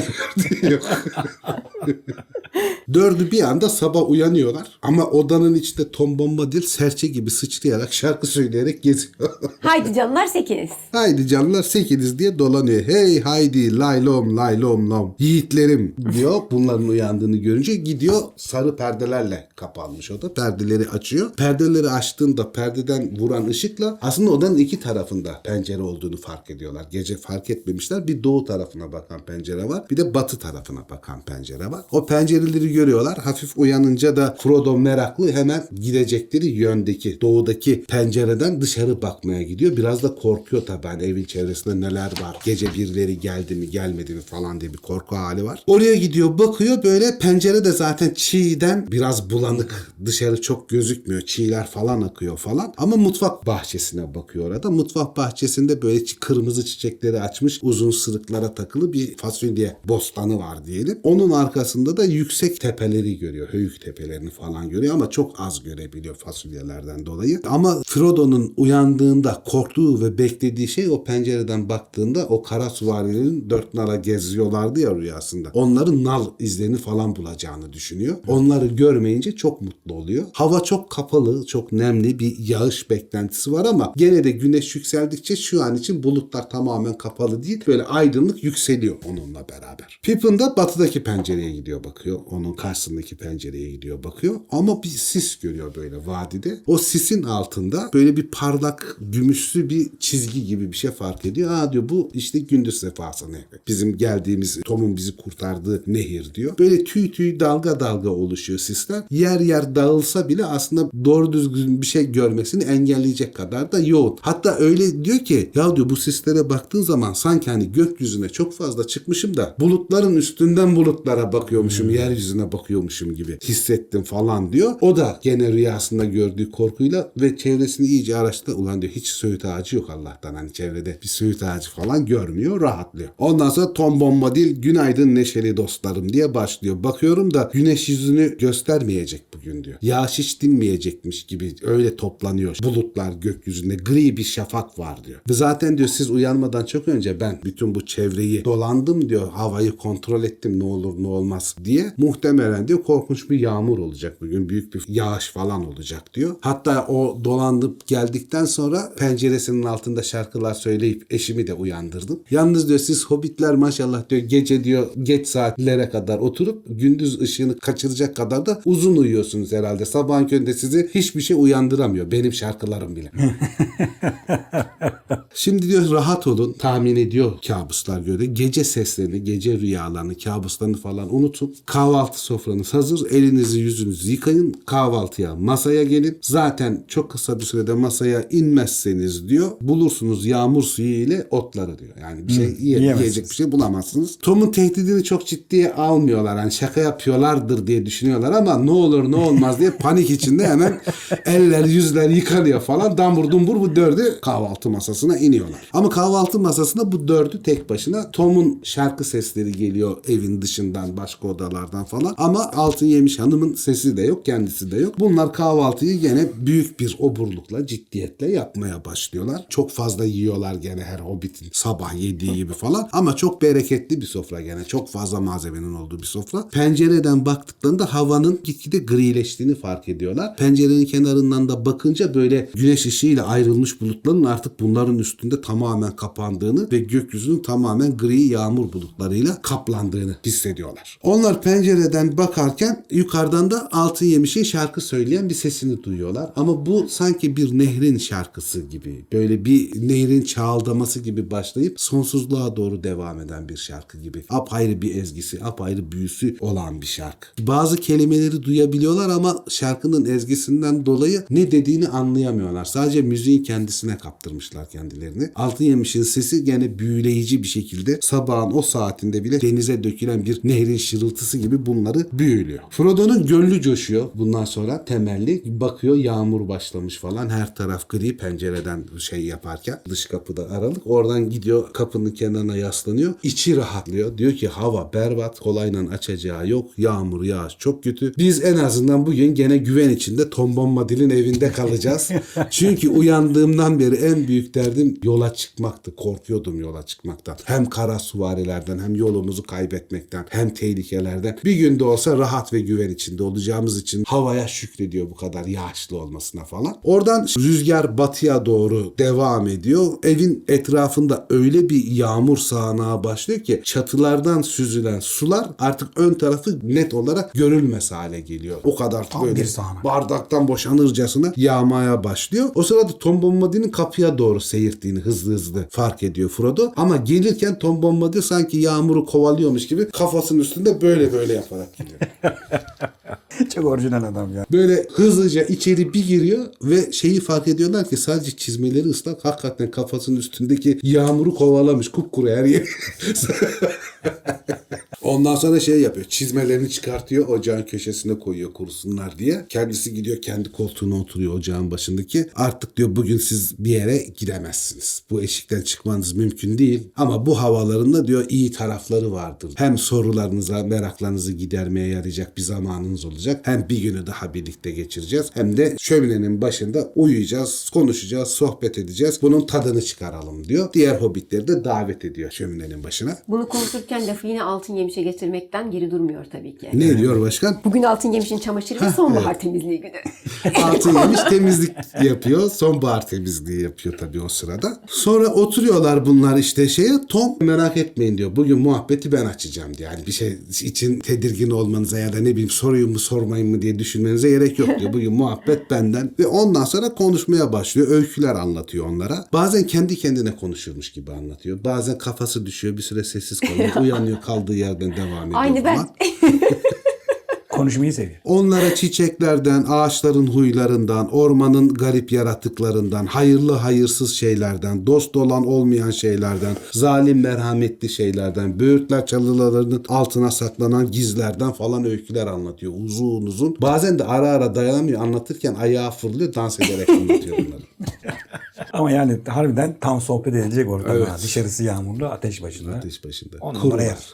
diyor. Dördü bir anda sabah uyanıyorlar. Ama odanın içinde Tom Bombadil serçe gibi sıçrayarak şarkı söyleyerek geziyor.
Haydi canlar sekiniz.
haydi canlar sekiniz diye dolanıyor. Hey haydi laylom laylom lom. Yiğitlerim diyor. Bunların uyandığını görünce gidiyor sarı perdelerle kapanmış oda. Perdeleri açıyor. Perdeleri açtığında perdeden vuran ışıkla aslında odanın iki tarafında pencere olduğunu fark ediyorlar. Gece fark etmemişler. Bir doğu tarafına bakan pencere var. Bir de batı tarafına bakan pencere var. O pencereleri görüyorlar. Hafif uyanınca da Frodo meraklı hemen gidecekleri yöndeki doğudaki pencereden dışarı bakmaya gidiyor. Biraz da korkuyor tabii. Hani evin çevresinde neler var. Gece birileri geldi mi gelmedi mi falan diye bir korku hali var. Oraya gidiyor bakıyor böyle pencere de zaten çiğden biraz bulanık. Dışarı çok gözükmüyor. Çiğler falan akıyor falan. Ama mutfak bahçesine bakıyor orada. Mutfak bahçesinde böyle kırmızı çiçekleri açmış uzun sırıklara takılı bir fasulye bostanı var diyelim. Onun arkasında da yüksek tepeleri görüyor. Höyük tepelerini falan görüyor ama çok az görebiliyor fasulyelerden dolayı. Ama Frodo'nun uyandığında korktuğu ve beklediği şey o pencereden baktığında o kara süvarilerin dört nala geziyorlardı ya rüyasında. Onların nal izlerini falan bulacağını düşünüyor. Onları görmeyince çok mutlu oluyor. Hava çok kapalı, çok nemli bir yağış beklentisi var ama gene de güneş yükseldikçe şu an için bulutlar tamamen kapalı değil. Böyle aydınlık yükseliyor onunla beraber. Pippin de batıdaki pencereye gidiyor bakıyor. Onun karşısındaki pencereye gidiyor bakıyor. Ama bir sis görüyor böyle vadide. O sisin altında böyle bir parlak gümüşlü bir çizgi gibi bir şey fark ediyor. Aa diyor bu işte gündüz sefası nehri. Bizim geldiğimiz Tom'un bizi kurtardığı nehir diyor. Böyle tüy tüy dalga dalga oluşuyor sisler. Yer yer dağılsa bile aslında doğru düzgün bir şey görmesini engelleyecek kadar da yoğun. Hatta öyle diyor ki ya diyor bu sislere baktığın zaman sanki hani gökyüzüne çok fazla çıkmışım da bulutların üstünden bulutlara bakıyormuşum, yeryüzüne bakıyormuşum gibi hissettim falan diyor. O da gene rüyasında gördüğü korkuyla ve çevresini iyice araştırdı. Ulan diyor hiç söğüt ağacı yok Allah'tan. Hani çevrede bir söğüt ağacı falan görmüyor, rahatlıyor. Ondan sonra Tom Bombadil günaydın neşeli dostlarım diye başlıyor. Bakıyorum da güneş yüzünü göstermeyecek bugün diyor. Yağış hiç dinmeyecekmiş gibi öyle toplanıyor. Bulutlar gökyüzünde gri bir şafak var diyor. Ve zaten diyor siz uyanmadan çok önce ben bütün bu çevreyi dolandım diyor. Havayı kontrol ettim ne olur ne olmaz diye. Muhtemelen diyor korkunç bir yağmur olacak bugün. Büyük bir yağış falan olacak diyor. Hatta o dolanıp geldikten sonra penceresinin altında şarkılar söyleyip eşimi de uyandırdım. Yalnız diyor siz hobbitler maşallah diyor gece diyor geç saatlere kadar oturup gündüz ışığını kaçıracak kadar da uzun uyuyorsunuz herhalde. Sabahın köründe sizi hiçbir şey uyandıramıyor. Benim şarkılarım bile. Şimdi diyor rahat olun. Tahmin ediyor kabuslar göre. Gece seslerini, gece rüyalarını, kabuslarını falan unutun. Kahvaltı sofranız hazır. Elinizi yüzünüzü yıkayın. Kahvaltıya masaya gelin. Zaten çok kısa bir sürede masaya inmezseniz diyor bulursunuz yağmur suyu ile otları diyor. Yani bir şey yiye-
yiyemezsiniz.
yiyecek bir şey bulamazsınız. Tom'un tehdidini çok ciddiye almıyorlar. Hani şaka yapıyorlardır diye düşünüyorlar ama ne olur ne olmaz diye panik içinde hemen eller yüzler yıkanıyor falan. Dambur dumbur bu dördü kahvaltı masasına iniyorlar. Ama kahvaltı masasına bu dördü tek başına. Tom'un şarkı sesleri geliyor evin dışından başka odalardan falan. Ama Altın Yemiş Hanım'ın sesi de yok kendisi de yok. Bunlar kahvaltıyı gene büyük bir oburlukla ciddiyetle yapmaya başlıyorlar. Çok fazla yiyorlar gene her hobbitin sabah yediği gibi falan. Ama çok bereketli bir sofra gene. Çok fazla malzemenin olduğu bir sofra. Pencereden baktıklarında havanın gitgide grileştiğini fark ediyorlar. Pencerenin kenarından da bakınca böyle güneş ışığıyla ayrılmış bulutların artık bunların üstünde tamamen kapandığını ve gökyüzünün tamamen gri yağmur bulutlarıyla kaplandığını hissediyorlar. Onlar pencereden bakarken yukarıdan da Altın Yemiş'in şarkı söyleyen bir sesini duyuyorlar. Ama bu sanki bir nehrin şarkısı gibi. Böyle bir nehrin çağıldaması gibi başlayıp sonsuzluğa doğru devam eden bir şarkı gibi. Apayrı bir ezgisi, apayrı büyüsü olan bir şarkı. Bazı kelimeleri duyabiliyorlar ama şarkının ezgisinden dolayı ne dediğini anlayamıyorlar. Sadece müziğin kendisine kaptırmışlar kendilerini. Altın Yemiş'in sesi gene büyüleyici bir şekilde sabahın o saatinde bile denize dökülen bir nehrin şırıltısı gibi bunları büyülüyor. Frodo'nun gönlü coşuyor bundan sonra temelli. Bakıyor yağmur başlamış falan. Her taraf gri pencereden şey yaparken dış kapıda aralık. Oradan gidiyor kapının kenarına yaslanıyor. İçi rahatlıyor. Diyor ki hava berbat. Kolayla açacağı yok. Yağmur yağış çok kötü. Biz en azından bugün gene güven içinde Tom Bombadil'in evinde kalacağız. Çünkü uyandığımdan beri en büyük derdim yola çıkmaktı. Korkuyordum yola çıkmaktan. Hem kara suvarilerden hem yolumuzu kaybetmekten hem tehlikelerden. Bir günde olsa rahat ve güven içinde olacağımız için havaya şükrediyor bu kadar yağışlı olmasına falan. Oradan rüzgar batıya doğru devam ediyor. Evin etrafında öyle bir yağmur sağanağı başlıyor ki çatılardan süzülen sular artık ön tarafı net olarak görülmez hale geliyor. O kadar
Tam
böyle
bir sağanak.
bardaktan boşanırcasına yağmaya başlıyor. O sırada Tom Bombadil'in kapıya doğru seyirttiğini hızlı hızlı fark ediyor Frodo. Ama gelirken Tom Bombadil sanki yağmuru kovalıyormuş gibi kafasının üstünde böyle böyle yaparak geliyor.
Çok orijinal adam ya.
Böyle hızlıca içeri bir giriyor ve şeyi fark ediyorlar ki sadece çizmeleri ıslak hakikaten kafasının üstündeki yağmuru kovalamış kupkuru her yer. Ondan sonra şey yapıyor. Çizmelerini çıkartıyor. Ocağın köşesine koyuyor kurusunlar diye. Kendisi gidiyor kendi koltuğuna oturuyor ocağın başındaki. Artık diyor bugün siz bir yere gidemezsiniz. Bu eşikten çıkmanız mümkün değil. Ama bu havalarında diyor iyi tarafları vardır. Hem sorularınıza, meraklarınızı gidermeye yarayacak bir zamanınız olacak. Hem bir günü daha birlikte geçireceğiz. Hem de şöminenin başında uyuyacağız, konuşacağız, sohbet edeceğiz. Bunun tadını çıkaralım diyor. Diğer hobbitleri de davet ediyor şöminenin başına.
Bunu konuşurken lafı yine altın yemişe getirmekten geri durmuyor tabii ki.
Ne diyor başkan?
Bugün altın yemişin çamaşırı ve sonbahar temizliği günü.
Altın yemiş temizlik yapıyor. Sonbahar temizliği yapıyor tabii o sırada. Sonra oturuyorlar bunlar işte şeye. Tom merak etmeyin diyor. Bugün muhabbeti ben açacağım diyor. Yani bir şey için tedirgin olmanıza ya da ne bileyim soruyu mu sormayın mı diye düşünmenize gerek yok diyor. Bugün muhabbet benden. Ve ondan sonra konuşmaya başlıyor. Öyküler anlatıyor onlara. Bazen kendi kendine konuşurmuş gibi anlatıyor. Bazen kafası düşüyor. Bir süre sessiz kalıyor. Uyanıyor kaldığı yerden devam ediyor
Aynı ben.
Konuşmayı seviyor.
Onlara çiçeklerden, ağaçların huylarından, ormanın garip yaratıklarından, hayırlı hayırsız şeylerden, dost olan olmayan şeylerden, zalim merhametli şeylerden, böğürtler çalılarının altına saklanan gizlerden falan öyküler anlatıyor. Uzun uzun. Bazen de ara ara dayanamıyor anlatırken ayağı fırlıyor dans ederek anlatıyor bunları.
Ama yani harbiden tam sohbet edilecek ortam.
Evet.
Dışarısı yağmurlu, ateş başında.
Ateş başında.
On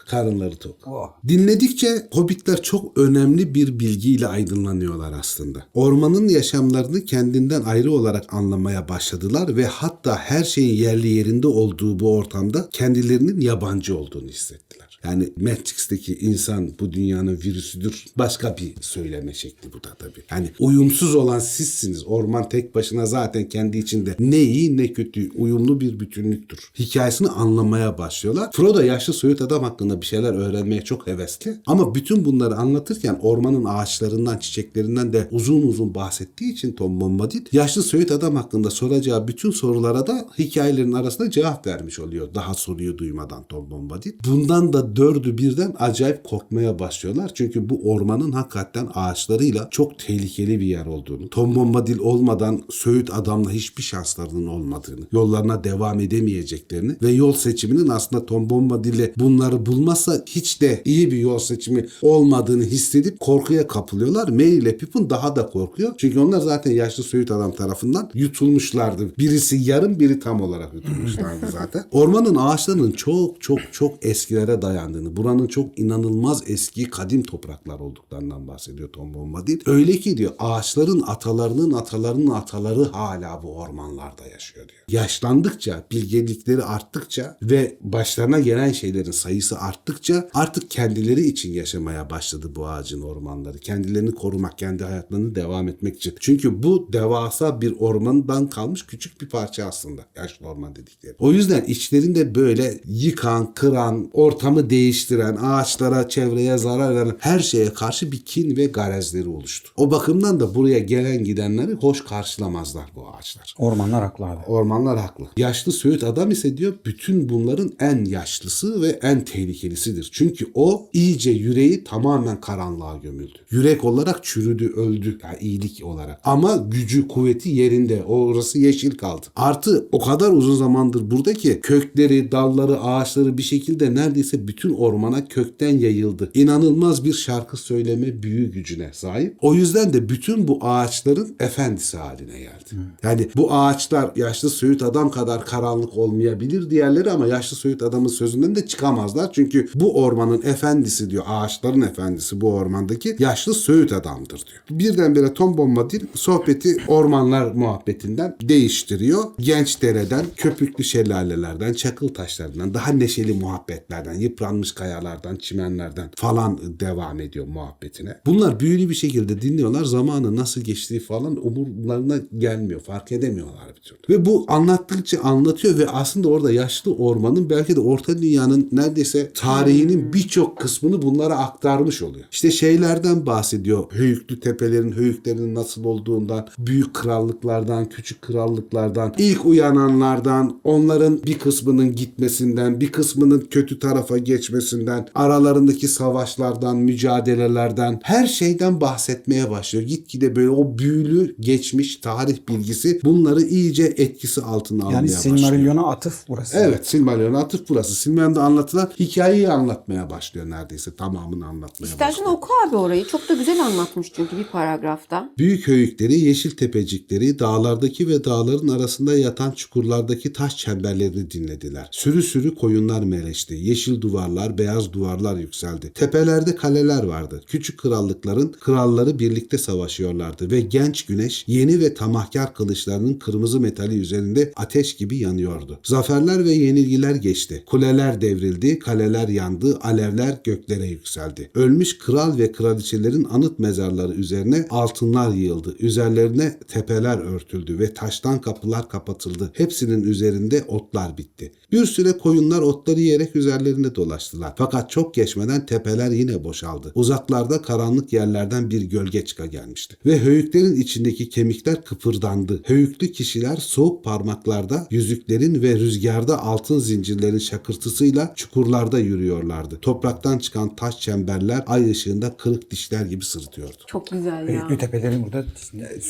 karınları tok.
Oh.
Dinledikçe hobbitler çok önemli bir bilgiyle aydınlanıyorlar aslında. Ormanın yaşamlarını kendinden ayrı olarak anlamaya başladılar ve hatta her şeyin yerli yerinde olduğu bu ortamda kendilerinin yabancı olduğunu hissettiler. Yani Matrix'teki insan bu dünyanın virüsüdür. Başka bir söyleme şekli bu da tabii. Yani uyumsuz olan sizsiniz. Orman tek başına zaten kendi içinde ne iyi ne kötü uyumlu bir bütünlüktür. Hikayesini anlamaya başlıyorlar. Frodo yaşlı soyut adam hakkında bir şeyler öğrenmeye çok hevesli. Ama bütün bunları anlatırken ormanın ağaçlarından, çiçeklerinden de uzun uzun bahsettiği için Tom Bombadil yaşlı soyut adam hakkında soracağı bütün sorulara da hikayelerin arasında cevap vermiş oluyor. Daha soruyu duymadan Tom Bombadil. Bundan da dördü birden acayip korkmaya başlıyorlar. Çünkü bu ormanın hakikaten ağaçlarıyla çok tehlikeli bir yer olduğunu, Tom Bombadil olmadan Söğüt adamla hiçbir şanslarının olmadığını, yollarına devam edemeyeceklerini ve yol seçiminin aslında Tom Bombadil'le bunları bulmazsa hiç de iyi bir yol seçimi olmadığını hissedip korkuya kapılıyorlar. Merry ile Pippin daha da korkuyor. Çünkü onlar zaten yaşlı Söğüt adam tarafından yutulmuşlardı. Birisi yarım biri tam olarak yutulmuşlardı zaten. Ormanın ağaçlarının çok çok çok eskilere dayandığını, buranın çok inanılmaz eski kadim topraklar olduklarından bahsediyor Tom Bombadil. Öyle ki diyor ağaçların atalarının atalarının ataları hala bu ormanlarda yaşıyor diyor. Yaşlandıkça, bilgelikleri arttıkça ve başlarına gelen şeylerin sayısı arttıkça artık kendileri için yaşamaya başladı bu ağacın ormanları. Kendilerini korumak, kendi hayatlarını devam etmek için. Çünkü bu devasa bir ormandan kalmış küçük bir parça aslında. Yaşlı orman dedikleri. O yüzden içlerinde böyle yıkan, kıran, ortamı değiştiren, ağaçlara, çevreye zarar veren her şeye karşı bir kin ve garezleri oluştu. O bakımdan da buraya gelen gidenleri hoş karşılamazlar bu ağaçlar.
Ormanlar haklı abi.
Ormanlar haklı. Yaşlı Söğüt adam ise diyor bütün bunların en yaşlısı ve en tehlikelisidir. Çünkü o iyice yüreği tamamen karanlığa gömüldü. Yürek olarak çürüdü, öldü. Yani iyilik olarak. Ama gücü, kuvveti yerinde. Orası yeşil kaldı. Artı o kadar uzun zamandır burada ki kökleri, dalları, ağaçları bir şekilde neredeyse bütün ormana kökten yayıldı. İnanılmaz bir şarkı söyleme büyü gücüne sahip. O yüzden de bütün bu ağaçların efendisi haline geldi. Yani bu ağaçlar yaşlı Söğüt adam kadar karanlık olmayabilir diğerleri ama yaşlı Söğüt adamın sözünden de çıkamazlar. Çünkü bu ormanın efendisi diyor ağaçların efendisi bu ormandaki yaşlı Söğüt adamdır diyor. Birdenbire Tom Bombadil sohbeti ormanlar muhabbetinden değiştiriyor. Genç dereden, köpüklü şelalelerden, çakıl taşlarından, daha neşeli muhabbetlerden, yıpranmış kayalardan, çimenlerden falan devam ediyor muhabbetine. Bunlar büyülü bir şekilde dinliyorlar. Zamanı nasıl geçtiği falan umurlarına gelmiyor. Fark edemiyorlar bir türlü. Ve bu anlattıkça anlatıyor ve aslında orada yaşlı ormanın belki de orta dünyanın neredeyse tarihinin birçok kısmını bunlara aktarmış oluyor. İşte şeylerden bahsediyor. Höyüklü tepelerin, höyüklerin nasıl olduğundan, büyük krallıklardan, küçük krallıklardan, ilk uyananlardan, onların bir kısmının gitmesinden, bir kısmının kötü tarafa geçmesinden, aralarındaki savaşlardan, mücadelelerden, her şeyden bahsetmeye başlıyor. Gitgide böyle o büyülü geçmiş tarih bilgisi bunları iyice etkisi altına almaya
Yani
başlıyor.
Silmarillion'a atıf burası.
Evet Silmarillion'a atıf burası. Silmarillion'da anlatılan hikayeyi anlatmaya başlıyor neredeyse. Tamamını anlatmaya
İstersen
başlıyor.
oku abi orayı. Çok da güzel anlatmış çünkü bir paragrafta.
Büyük höyükleri, yeşil tepecikleri, dağlardaki ve dağların arasında yatan çukurlardaki taş çemberlerini dinlediler. Sürü sürü koyunlar meleşti. Yeşil duvarlar, beyaz duvarlar yükseldi. Tepelerde kaleler vardı. Küçük krallıkların kralları birlikte savaşıyorlardı ve genç güneş yeni ve tamahkar kılıçlarının kırmızı metali üzerinde ateş gibi yanıyordu. Zaferler ve yenilgiler geçti. Kuleler devrildi, kaleler yandı, alevler göklere yükseldi. Ölmüş kral ve kraliçelerin anıt mezarları üzerine altınlar yığıldı. Üzerlerine tepeler örtüldü ve taştan kapılar kapatıldı. Hepsinin üzerinde otlar bitti. Bir süre koyunlar otları yiyerek üzerlerinde dolaştılar. Fakat çok geçmeden tepeler yine boşaldı. Uzaklarda karanlık yerlerden bir gölge çıka gelmişti. Ve höyüklerin içindeki kemikler kıpırdandı. Höyüklü kişiler soğuk parmaklarda yüzüklerin ve rüzgarda altın zincirlerin şakırtısıyla çukurlarda yürüyorlardı. Topraktan çıkan taş çemberler ay ışığında kırık dişler gibi sırıtıyordu.
Çok güzel ya.
Höyüklü tepelerin burada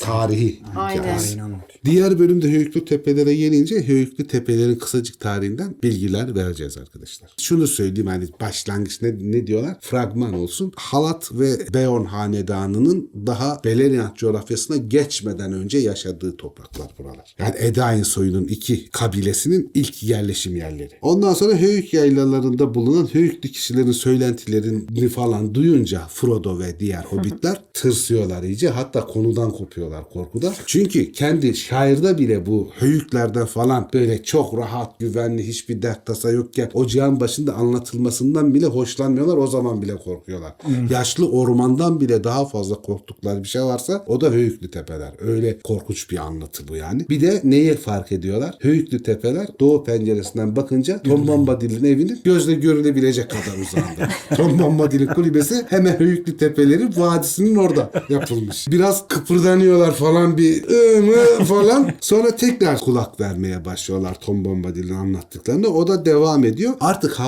Tarihi.
Aynen.
Diğer bölümde Höyüklü Tepelere gelince Höyüklü Tepelerin kısacık tarihinden bilgiler vereceğiz arkadaşlar. Şunu söyleyeyim hani başlangıç ne, ne diyorlar? Fragman olsun. Halat ve Beon Hanedanı'nın daha Beleriand coğrafyasına geçmeden önce yaşadığı topraklar buralar. Yani Edain soyunun iki kabilesinin ilk yerleşim yerleri. Ondan sonra Höyük yaylalarında bulunan Höyüklü kişilerin söylentilerini falan duyunca Frodo ve diğer hobbitler tırsıyorlar iyice. Hatta konudan kopuyorlar korkudan. Çünkü kendi şairde bile bu höyüklerden falan böyle çok rahat, güvenli, hiçbir dert tasa yokken ocağın başında anlatılmasından bile hoşlanmıyorlar. O zaman bile korkuyorlar. Yaşlı ormandan bile daha fazla korktukları bir şey varsa o da Höyüklü Tepeler. Öyle korkunç bir anlatı bu yani. Bir de neyi fark ediyorlar? Höyüklü Tepeler doğu penceresinden bakınca Tom Bombadil'in evinin gözle görülebilecek kadar uzağında. Tom Bombadil'in kulübesi hemen Höyüklü Tepelerin vadisinin orada yapılmış. Biraz kıpırdanıyorlar falan bir ı falan. Sonra tekrar kulak vermeye başlıyorlar Tom Bombadil'in anlattıklarını. O da devam ediyor. Artık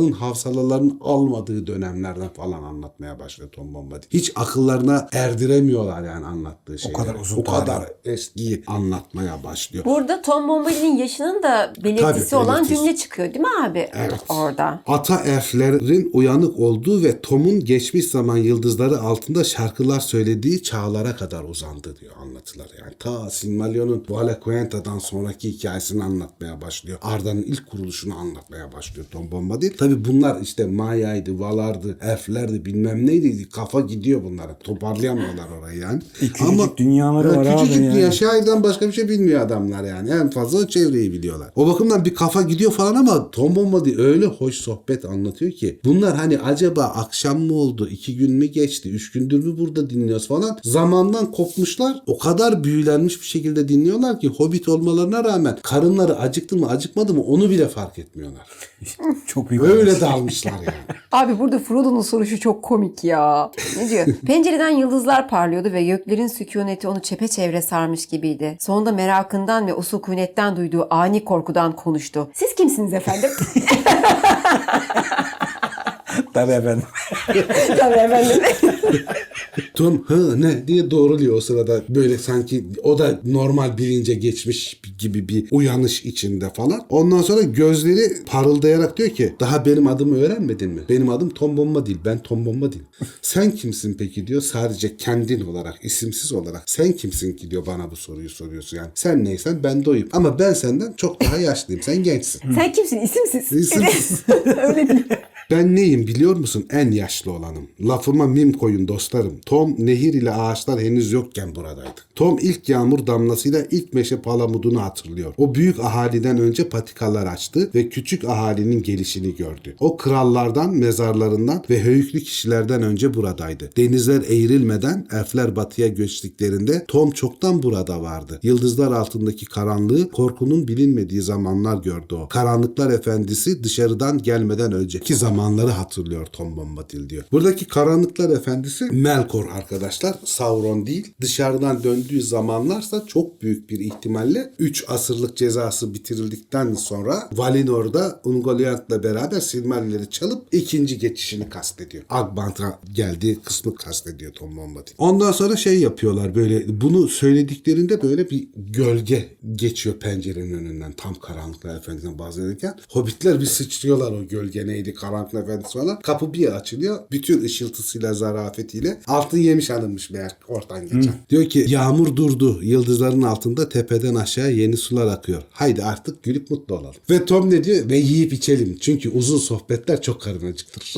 hafızaların, hafızaların almadığı dönemlerden falan anlatmaya başlıyor Tom Bombadil. Hiç akıllarına erdiremiyorlar yani anlattığı şeyleri.
kadar uzun
O kadar
tarih.
eskiyi anlatmaya başlıyor.
Burada Tom Bombadil'in yaşının da belirtisi
Tabii,
olan
belirtisi.
cümle çıkıyor değil mi abi?
Evet.
Orada.
Ata elflerin uyanık olduğu ve Tom'un geçmiş zaman yıldızları altında şarkılar söylediği çağlara kadar uzandı diyor anlatılar. Yani ta Silmarillion'un Valaquenta'dan sonraki hikayesini anlatmaya başlıyor. Arda'nın ilk kuruluşunu anlatmaya başlıyor Tom Bombadil. Tabi bunlar işte Maya'ydı, Valar'dı, elflerdi bilmem neydi. Kafa gidiyor bunlara. Toparlayamıyorlar orayı yani.
küçücük dünyaları
Evet,
var abi
küçücük
yani.
dünya şairden başka bir şey bilmiyor adamlar yani. En fazla çevreyi biliyorlar. O bakımdan bir kafa gidiyor falan ama Tom Bombadil öyle hoş sohbet anlatıyor ki. Bunlar hani acaba akşam mı oldu, iki gün mü geçti, üç gündür mü burada dinliyoruz falan. Zamandan kopmuşlar. O kadar büyülenmiş bir şekilde dinliyorlar ki Hobbit olmalarına rağmen karınları acıktı mı acıkmadı mı onu bile fark etmiyorlar.
Çok büyük.
Öyle dalmışlar yani.
Abi burada Frodo'nun soruşu çok komik ya. Ne diyor? Pencereden yıldızlar parlıyordu ve göklerin sükuneti onu çepeçevre sarmış gibiydi. Sonunda merakından ve o sükunetten duyduğu ani korkudan konuştu. Siz kimsiniz efendim?
Tabii efendim.
Tabii efendim.
Tom hı ne diye doğruluyor o sırada böyle sanki o da normal bilince geçmiş gibi bir uyanış içinde falan. Ondan sonra gözleri parıldayarak diyor ki daha benim adımı öğrenmedin mi? Benim adım Tom Bomba değil ben Tom Bomba değil. Sen kimsin peki diyor sadece kendin olarak isimsiz olarak sen kimsin ki diyor bana bu soruyu soruyorsun yani. Sen neysen ben de oyum ama ben senden çok daha yaşlıyım sen gençsin.
Sen kimsin? İsimsiz.
İsimsiz.
Öyle diyor.
Ben neyim biliyor musun? En yaşlı olanım. Lafıma mim koyun dostlarım. Tom nehir ile ağaçlar henüz yokken buradaydı. Tom ilk yağmur damlasıyla ilk meşe palamudunu hatırlıyor. O büyük ahaliden önce patikalar açtı ve küçük ahalinin gelişini gördü. O krallardan, mezarlarından ve höyüklü kişilerden önce buradaydı. Denizler eğrilmeden elfler batıya göçtüklerinde Tom çoktan burada vardı. Yıldızlar altındaki karanlığı korkunun bilinmediği zamanlar gördü o. Karanlıklar efendisi dışarıdan gelmeden önceki zaman zamanları hatırlıyor Tom Bombadil diyor. Buradaki karanlıklar efendisi Melkor arkadaşlar. Sauron değil. Dışarıdan döndüğü zamanlarsa çok büyük bir ihtimalle 3 asırlık cezası bitirildikten sonra Valinor'da Ungoliant'la beraber Silmarilleri çalıp ikinci geçişini kastediyor. Agbant'a geldiği kısmı kastediyor Tom Bombadil. Ondan sonra şey yapıyorlar böyle bunu söylediklerinde böyle bir gölge geçiyor pencerenin önünden tam karanlıklar efendisinden bahsederken. Hobbitler bir sıçrıyorlar o gölge neydi karanlıklar efendisi falan. Kapı bir açılıyor. Bütün ışıltısıyla zarafetiyle altın yemiş hanımmış meğer oradan geçen. Diyor ki yağmur durdu. Yıldızların altında tepeden aşağı yeni sular akıyor. Haydi artık gülüp mutlu olalım. Ve Tom ne diyor? Ve yiyip içelim. Çünkü uzun sohbetler çok karın acıktırır.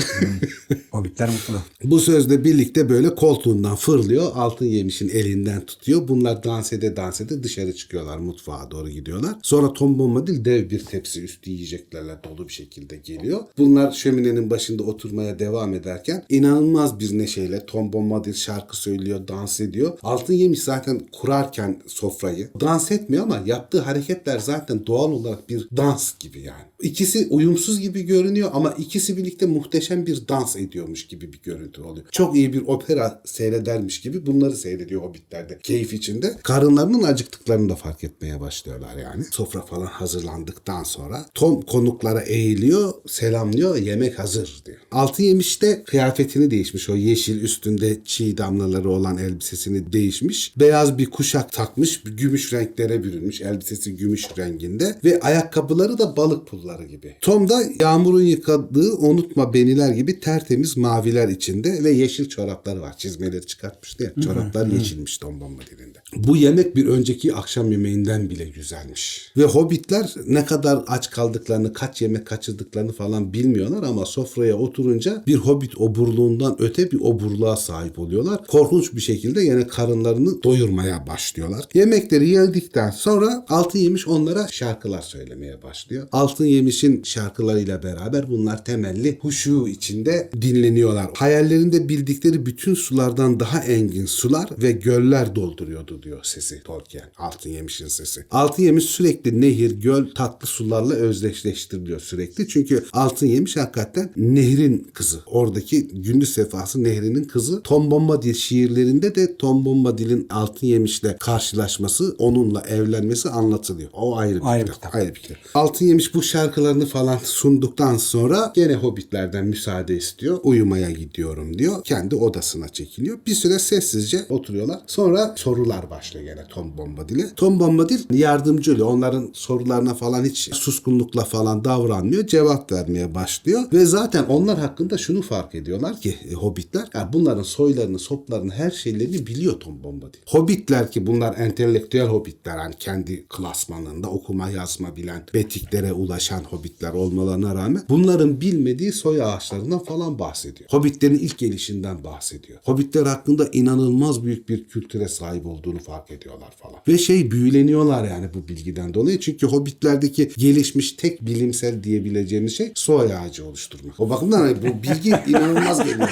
Hobbitler mutlu.
Bu sözle birlikte böyle koltuğundan fırlıyor. Altın yemişin elinden tutuyor. Bunlar dans ede dans ede dışarı çıkıyorlar. Mutfağa doğru gidiyorlar. Sonra Tom Bombadil dev bir tepsi üstü yiyeceklerle dolu bir şekilde geliyor. Bunlar şöminenin başında oturmaya devam ederken inanılmaz bir neşeyle Tom Bombadil şarkı söylüyor, dans ediyor. Altın yemiş zaten kurarken sofrayı dans etmiyor ama yaptığı hareketler zaten doğal olarak bir dans gibi yani. İkisi uyumsuz gibi görünüyor ama ikisi birlikte muhteşem bir dans ediyormuş gibi bir görüntü oluyor. Çok iyi bir opera seyredermiş gibi bunları seyrediyor Hobbitler keyif içinde. Karınlarının acıktıklarını da fark etmeye başlıyorlar yani. Sofra falan hazırlandıktan sonra Tom konuklara eğiliyor, selamlıyor, yemek hazır diyor. Altın yemiş de kıyafetini değişmiş. O yeşil üstünde çiğ damlaları olan elbisesini değişmiş. Beyaz bir kuşak takmış, gümüş renklere bürünmüş. Elbisesi gümüş renginde ve ayakkabıları da balık pulları gibi. Tom da yağmurun yıkadığı unutma beniler gibi tertemiz maviler içinde ve yeşil çorapları var. Çizmeleri çıkartmıştı ya. Çoraplar yeşilmiş Tom Bombadil'inde. Bu yemek bir önceki akşam yemeğinden bile güzelmiş. Ve hobbitler ne kadar aç kaldıklarını, kaç yemek kaçırdıklarını falan bilmiyorlar ama sofraya oturunca bir hobbit oburluğundan öte bir oburluğa sahip oluyorlar. Korkunç bir şekilde yine karınlarını doyurmaya başlıyorlar. Yemekleri yedikten sonra Altın Yemiş onlara şarkılar söylemeye başlıyor. Altın Yemiş'in şarkılarıyla beraber bunlar temelli huşu içinde dinleniyorlar. Hayallerinde bildikleri bütün sulardan daha engin sular ve göller dolduruyordu diyor sesi Tolkien. Altın Yemiş'in sesi. Altın Yemiş sürekli nehir, göl, tatlı sularla özdeşleştiriliyor sürekli. Çünkü Altın Yemiş hakikaten nehrin kızı. Oradaki gündüz sefası nehrinin kızı. Tom Bombadil şiirlerinde de Tom Bombadil'in Altın Yemiş'le karşılaşması, onunla evlenmesi anlatılıyor. O ayrı bir
Ayrı bir
kitap.
kitap.
Ayrı bir kitap. Altın Yemiş bu şarkılarını falan sunduktan sonra gene hobbitlerden müsaade istiyor. Uyumaya gidiyorum diyor. Kendi odasına çekiliyor. Bir süre sessizce oturuyorlar. Sonra sorular başlıyor gene Tom Bombadil'e. Tom Bombadil yardımcı oluyor. Onların sorularına falan hiç suskunlukla falan davranmıyor. Cevap vermeye başlıyor. Ve zaten onlar hakkında şunu fark ediyorlar ki e, hobbitler ya bunların soylarını, soplarını, her şeylerini biliyor Tom Bombadil. Hobbitler ki bunlar entelektüel hobbitler. Yani kendi klasmanında okuma yazma bilen, betiklere ulaşan hobbitler olmalarına rağmen bunların bilmediği soy ağaçlarından falan bahsediyor. Hobbitlerin ilk gelişinden bahsediyor. Hobbitler hakkında inanılmaz büyük bir kültüre sahip olduğunu fark ediyorlar falan. Ve şey büyüleniyorlar yani bu bilgiden dolayı. Çünkü hobbitlerdeki gelişmiş tek bilimsel diyebileceğimiz şey soy ağacı oluşturmak. O bakımdan hani bu bilgi inanılmaz geliyor.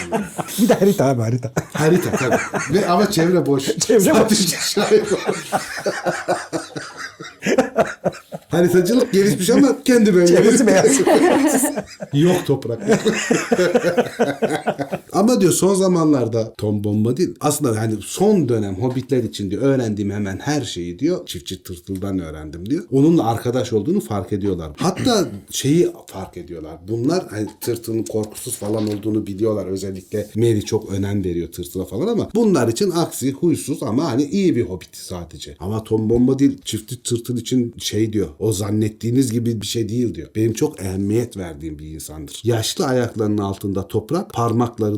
Bir de harita abi harita.
Harita tabii. Ve ama çevre boş.
Çevre boş.
Haritacılık gelişmiş ama kendi bölgesi.
Çevresi beyaz.
Yok toprak. Ama diyor son zamanlarda Tom Bombadil aslında hani son dönem hobbitler için diyor öğrendiğim hemen her şeyi diyor çiftçi tırtıldan öğrendim diyor. Onunla arkadaş olduğunu fark ediyorlar. Hatta şeyi fark ediyorlar. Bunlar hani tırtılın korkusuz falan olduğunu biliyorlar. Özellikle Mary çok önem veriyor tırtıla falan ama bunlar için aksi huysuz ama hani iyi bir hobbit sadece. Ama Tom Bombadil çiftçi tırtıl için şey diyor. O zannettiğiniz gibi bir şey değil diyor. Benim çok ehemmiyet verdiğim bir insandır. Yaşlı ayaklarının altında toprak,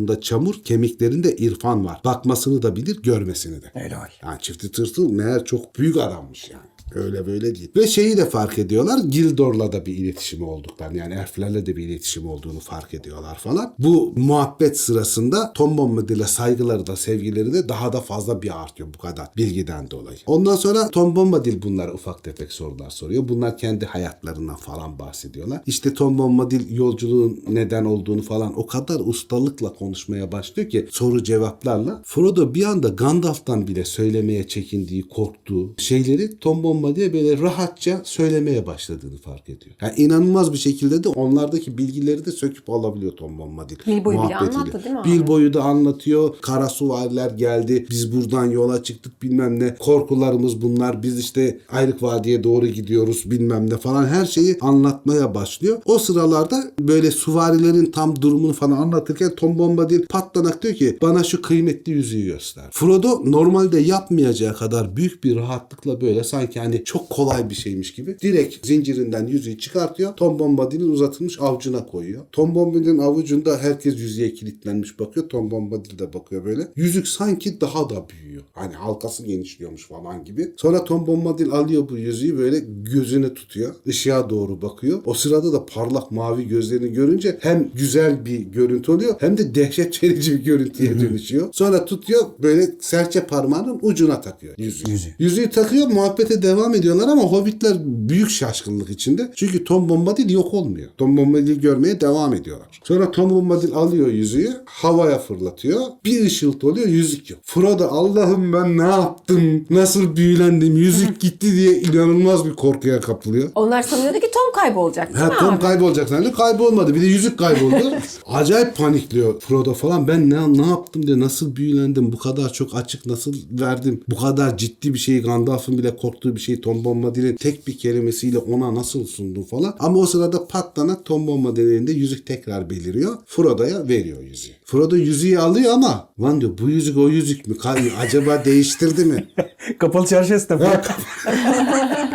parmaklarında çamur, kemiklerinde irfan var. Bakmasını da bilir, görmesini de.
Helal.
Yani çifti tırtıl meğer çok büyük adammış yani. Öyle böyle değil. Ve şeyi de fark ediyorlar. Gildor'la da bir iletişimi olduklarını yani elflerle de bir iletişimi olduğunu fark ediyorlar falan. Bu muhabbet sırasında Tom Bombadil'e saygıları da sevgileri de daha da fazla bir artıyor bu kadar bilgiden dolayı. Ondan sonra Tom Bombadil bunlara ufak tefek sorular soruyor. Bunlar kendi hayatlarından falan bahsediyorlar. İşte Tom Bombadil yolculuğun neden olduğunu falan o kadar ustalıkla konuşmaya başlıyor ki soru cevaplarla Frodo bir anda Gandalf'tan bile söylemeye çekindiği, korktuğu şeyleri Tom Bombadil Bombadil'e böyle rahatça söylemeye başladığını fark ediyor. Yani inanılmaz bir şekilde de onlardaki bilgileri de söküp alabiliyor Tom Bombadil.
Bilbo'yu bile anlattı değil mi abi?
Bilbo'yu da anlatıyor. Kara suvariler geldi. Biz buradan yola çıktık bilmem ne. Korkularımız bunlar. Biz işte Ayrık Vadi'ye doğru gidiyoruz bilmem ne falan. Her şeyi anlatmaya başlıyor. O sıralarda böyle suvarilerin tam durumunu falan anlatırken Tom Bombadil patlanak diyor ki bana şu kıymetli yüzüğü göster. Frodo normalde yapmayacağı kadar büyük bir rahatlıkla böyle sanki hani çok kolay bir şeymiş gibi direkt zincirinden yüzüğü çıkartıyor. Tom Bombadil'in uzatılmış avucuna koyuyor. Tom Bombadil'in avucunda herkes yüzüğe kilitlenmiş bakıyor. Tom Bombadil de bakıyor böyle. Yüzük sanki daha da büyüyor. Hani halkası genişliyormuş falan gibi. Sonra Tom Bombadil alıyor bu yüzüğü böyle gözüne tutuyor. Işığa doğru bakıyor. O sırada da parlak mavi gözlerini görünce hem güzel bir görüntü oluyor hem de dehşet verici bir görüntüye dönüşüyor. Sonra tutuyor böyle serçe parmağının ucuna takıyor yüzüğü.
Yüzüğü.
Yüzüğü takıyor muhabbete devam ediyorlar ama hobbitler büyük şaşkınlık içinde. Çünkü Tom Bombadil yok olmuyor. Tom Bombadil görmeye devam ediyorlar. Sonra Tom Bombadil alıyor yüzüğü havaya fırlatıyor. Bir ışıltı oluyor yüzük yok. Frodo Allah'ım ben ne yaptım? Nasıl büyülendim? Yüzük gitti diye inanılmaz bir korkuya kapılıyor.
Onlar sanıyordu ki Tom kaybolacak
Ha, Tom
abi?
kaybolacak sandı. Kaybolmadı. Bir de yüzük kayboldu. Acayip panikliyor Frodo falan. Ben ne, ne yaptım diye nasıl büyülendim? Bu kadar çok açık nasıl verdim? Bu kadar ciddi bir şeyi Gandalf'ın bile korktuğu bir şeyi Tom Bombadil'in tek bir kelimesiyle ona nasıl sundum falan. Ama o sırada patlanak Tom Bombadil'in elinde yüzük tekrar beliriyor. Frodo'ya veriyor yüzüğü. Frodo yüzüğü alıyor ama lan diyor bu yüzük o yüzük mü? Acaba değiştirdi mi?
Kapalı çarşı esnafı.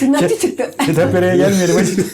Tırnakçı çıktı.
Kitaphane'ye gelmeyelim.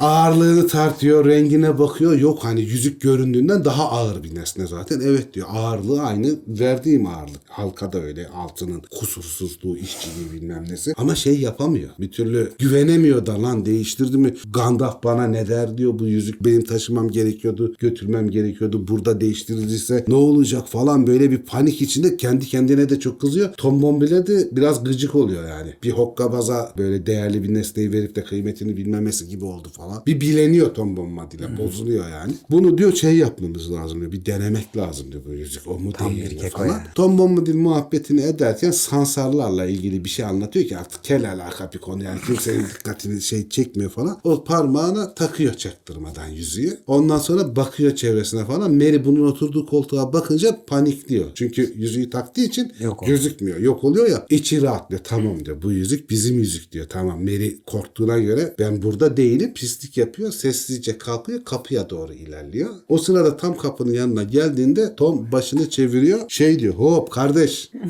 ağırlığını tartıyor, rengine bakıyor. Yok hani yüzük göründüğünden daha ağır bir nesne zaten. Evet diyor ağırlığı aynı verdiğim ağırlık. Halka da öyle altının kusursuzluğu, işçiliği bilmem nesi. Ama şey yapamıyor. Bir türlü güvenemiyor da lan değiştirdi mi? Gandalf bana ne der diyor bu yüzük benim taşımam gerekiyordu, götürmem gerekiyordu. Burada değiştirilirse ne olacak falan böyle bir panik içinde kendi kendine de çok kızıyor. Tom Bombadil'e de biraz gıcık oluyor yani. Bir hokkabaza böyle değerli bir nesneyi verip de kıymetini bilmemesi gibi oldu falan. Bir bileniyor Tom Bombadil'e. Bozuluyor yani. Bunu diyor şey yapmamız lazım diyor. Bir denemek lazım diyor bu yüzük. O mu
Tam
değil mi falan.
yani.
Tom Bombadil muhabbetini ederken Sansarlarla ilgili bir şey anlatıyor ki artık kel alaka bir konu yani kimsenin dikkatini şey çekmiyor falan. O parmağına takıyor çaktırmadan yüzüğü. Ondan sonra bakıyor çevresine falan. Mary bunun oturduğu koltuğa bakınca panikliyor. Çünkü yüzüğü taktığı için
Yok
gözükmüyor. Yok oluyor ya. İçi rahatlıyor. Tamam diyor. Bu yüzük bizim yüzük diyor. Tamam. Mary korktuğuna göre ben burada değilim. Pislik yapıyor. Sessizce kalkıyor. Kapıya doğru ilerliyor. O sırada tam kapının yanına geldiğinde Tom başını çeviriyor. Şey diyor. Hop kardeş.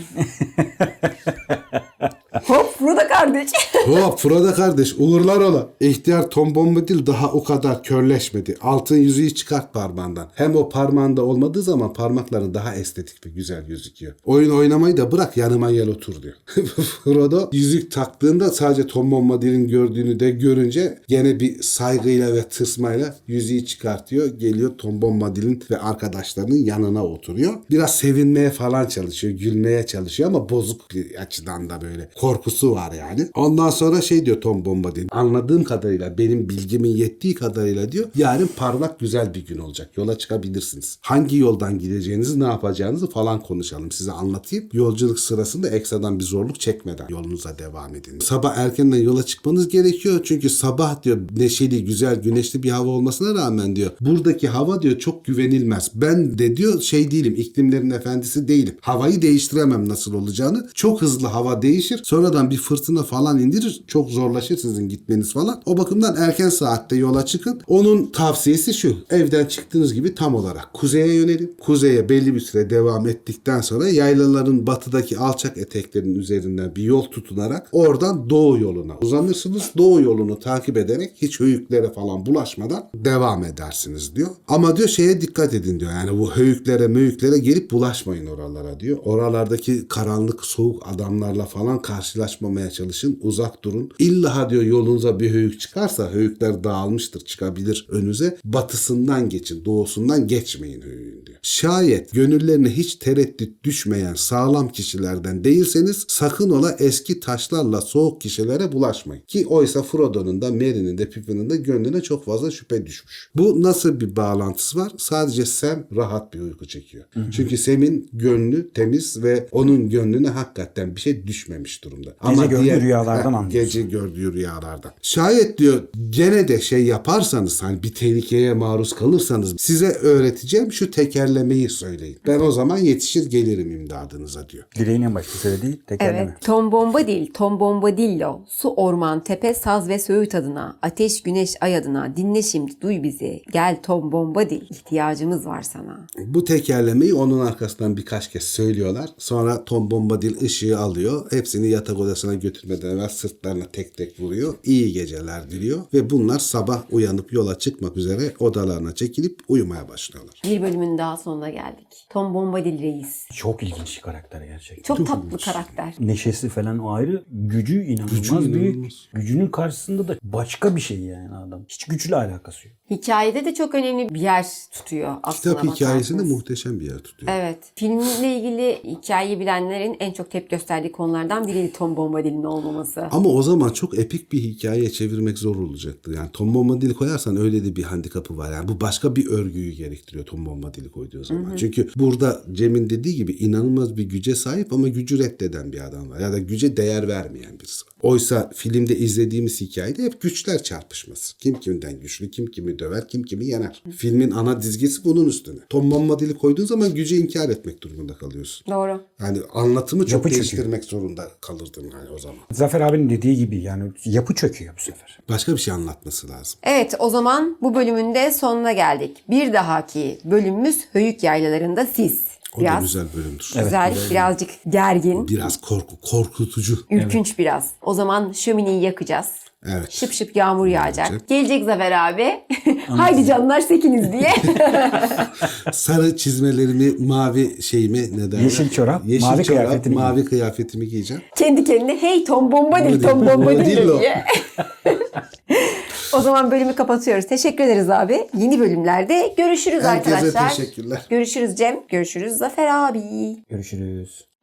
Hop Frodo kardeş.
Hop Frodo kardeş uğurlar ola. İhtiyar Tom Bombadil daha o kadar körleşmedi. Altın yüzüğü çıkart parmağından. Hem o parmağında olmadığı zaman parmakların daha estetik ve güzel gözüküyor. Oyun oynamayı da bırak yanıma gel otur diyor. Frodo yüzük taktığında sadece Tom Bombadil'in gördüğünü de görünce gene bir saygıyla ve tırsmayla yüzüğü çıkartıyor. Geliyor Tom Bombadil'in ve arkadaşlarının yanına oturuyor. Biraz sevinmeye falan çalışıyor. Gülmeye çalışıyor ama bozuk bir açıdan da böyle korkusu var yani. Ondan sonra şey diyor Tom Bombadil. Anladığım kadarıyla benim bilgimin yettiği kadarıyla diyor. Yarın parlak güzel bir gün olacak. Yola çıkabilirsiniz. Hangi yoldan gideceğinizi ne yapacağınızı falan konuşalım. Size anlatayım. Yolculuk sırasında ekstradan bir zorluk çekmeden yolunuza devam edin. Sabah erkenden yola çıkmanız gerekiyor. Çünkü sabah diyor neşeli, güzel, güneşli bir hava olmasına rağmen diyor. Buradaki hava diyor çok güvenilmez. Ben de diyor şey değilim. iklimlerin efendisi değilim. Havayı değiştiremem nasıl olacağını. Çok hızlı hava değişir. Sonradan bir fırtına falan indirir. Çok zorlaşır sizin gitmeniz falan. O bakımdan erken saatte yola çıkın. Onun tavsiyesi şu. Evden çıktığınız gibi tam olarak kuzeye yönelin. Kuzeye belli bir süre devam ettikten sonra yaylaların batıdaki alçak eteklerinin üzerinden bir yol tutunarak oradan doğu yoluna uzanırsınız. Doğu yolunu takip ederek hiç höyüklere falan bulaşmadan devam edersiniz diyor. Ama diyor şeye dikkat edin diyor. Yani bu höyüklere möyüklere gelip bulaşmayın oralara diyor. Oralardaki karanlık soğuk adamlarla falan karşılaşmamaya çalışın. Uzak durun. İlla diyor yolunuza bir höyük çıkarsa höyükler dağılmıştır çıkabilir önünüze. Batısından geçin doğusundan geçmeyin höyüğün diyor. Şayet gönüllerine hiç tereddüt düşmeyen sağlam kişilerden değilseniz sakın ola eski taşlarla soğuk kişilere bulaşmayın. Ki oysa Frodo'nun da Merry'nin de Pippin'in de gönlüne çok fazla şüphe düşmüş. Bu nasıl bir bağlantısı var? Sadece Sam rahat bir uyku çekiyor. Çünkü Sam'in gönlü temiz ve onun gönlüne hakikaten bir şey düşmemiş durumda.
Gece gördüğü rüyalardan
Heh,
anlıyorsun.
Gece gördüğü rüyalardan. Şayet diyor gene de şey yaparsanız hani bir tehlikeye maruz kalırsanız size öğreteceğim şu tekerlemeyi söyleyin. Ben o zaman yetişir gelirim imdadınıza diyor.
Dileğin en başta söylediği tekerleme.
Evet. Tom Bombadil, Tom Bombadillo. Su, orman, tepe, saz ve söğüt adına. Ateş, güneş, ay adına. Dinle şimdi, duy bizi. Gel Tom Bombadil. İhtiyacımız var sana.
Bu tekerlemeyi onun arkasından birkaç kez söylüyorlar. Sonra Tom Bombadil ışığı alıyor. Hepsini yatak odasına götürmeden evvel sırtlarına tek tek vuruyor. İyi geceler diliyor. Ve bunlar sabah uyanıp yola çıkmak üzere odalarına çekilip uyumaya başlıyorlar.
Bir bölümün daha sonuna geldik. Tom Bombadil reis.
Çok ilginç bir karakter gerçekten.
Çok tatlı karakter.
Neşesi falan o ayrı. Gücü inanılmaz
Gücü
büyük.
inanılmaz.
Gücünün karşısında da başka bir şey yani adam. Hiç güçle alakası yok.
Hikayede de çok önemli bir yer tutuyor aslında.
Kitap hikayesinde muhteşem bir yer tutuyor.
Evet. Filmle ilgili hikayeyi bilenlerin en çok tepki gösterdiği konulardan biriydi Tom Bombadil'in olmaması.
Ama o zaman çok epik bir hikayeye çevirmek zor olacaktı. Yani Tom Bombadil'i koyarsan öyle de bir handikapı var. Yani bu başka bir örgüyü gerektiriyor Tom Bombadil'i koyduğu zaman. Çünkü burada Cem'in dediği gibi inanılmaz bir güce sahip ama gücü reddeden bir adam var. Ya da güce değer vermeyen birisi var. Oysa filmde izlediğimiz hikayede hep güçler çarpışması. Kim kimden güçlü, kim kimi döver, kim kimi yener. Filmin ana dizgisi bunun üstüne. Tom Bombadil'i koyduğun zaman gücü inkar etmek durumunda kalıyorsun.
Doğru.
Yani anlatımı çok
Yapı
değiştirmek zorunda kalırdın hani o zaman.
Zafer abinin dediği gibi yani yapı çöküyor bu sefer.
Başka bir şey anlatması lazım.
Evet o zaman bu bölümün de sonuna geldik. Bir dahaki bölümümüz Höyük Yaylalarında siz.
O da
Biraz
güzel bölümdür.
güzel, birazcık gergin,
Biraz korku, korkutucu.
ürkünç biraz. O zaman şömineyi yakacağız.
Evet.
Şıp şıp yağmur yağacak.
Yağacak.
Gelecek Zafer abi. Haydi canlar sekiniz diye.
Sarı çizmelerimi, mavi şeyimi ne derler?
Yeşil çorap,
Yeşil
mavi
çorap,
kıyafetimi
mavi kıyafetimi giyeceğim.
Kendi kendine hey Tom Bombadil, Tom Bombadil diye. o zaman bölümü kapatıyoruz. Teşekkür ederiz abi. Yeni bölümlerde görüşürüz
Herkese
arkadaşlar.
teşekkürler.
Görüşürüz Cem. Görüşürüz Zafer abi.
Görüşürüz.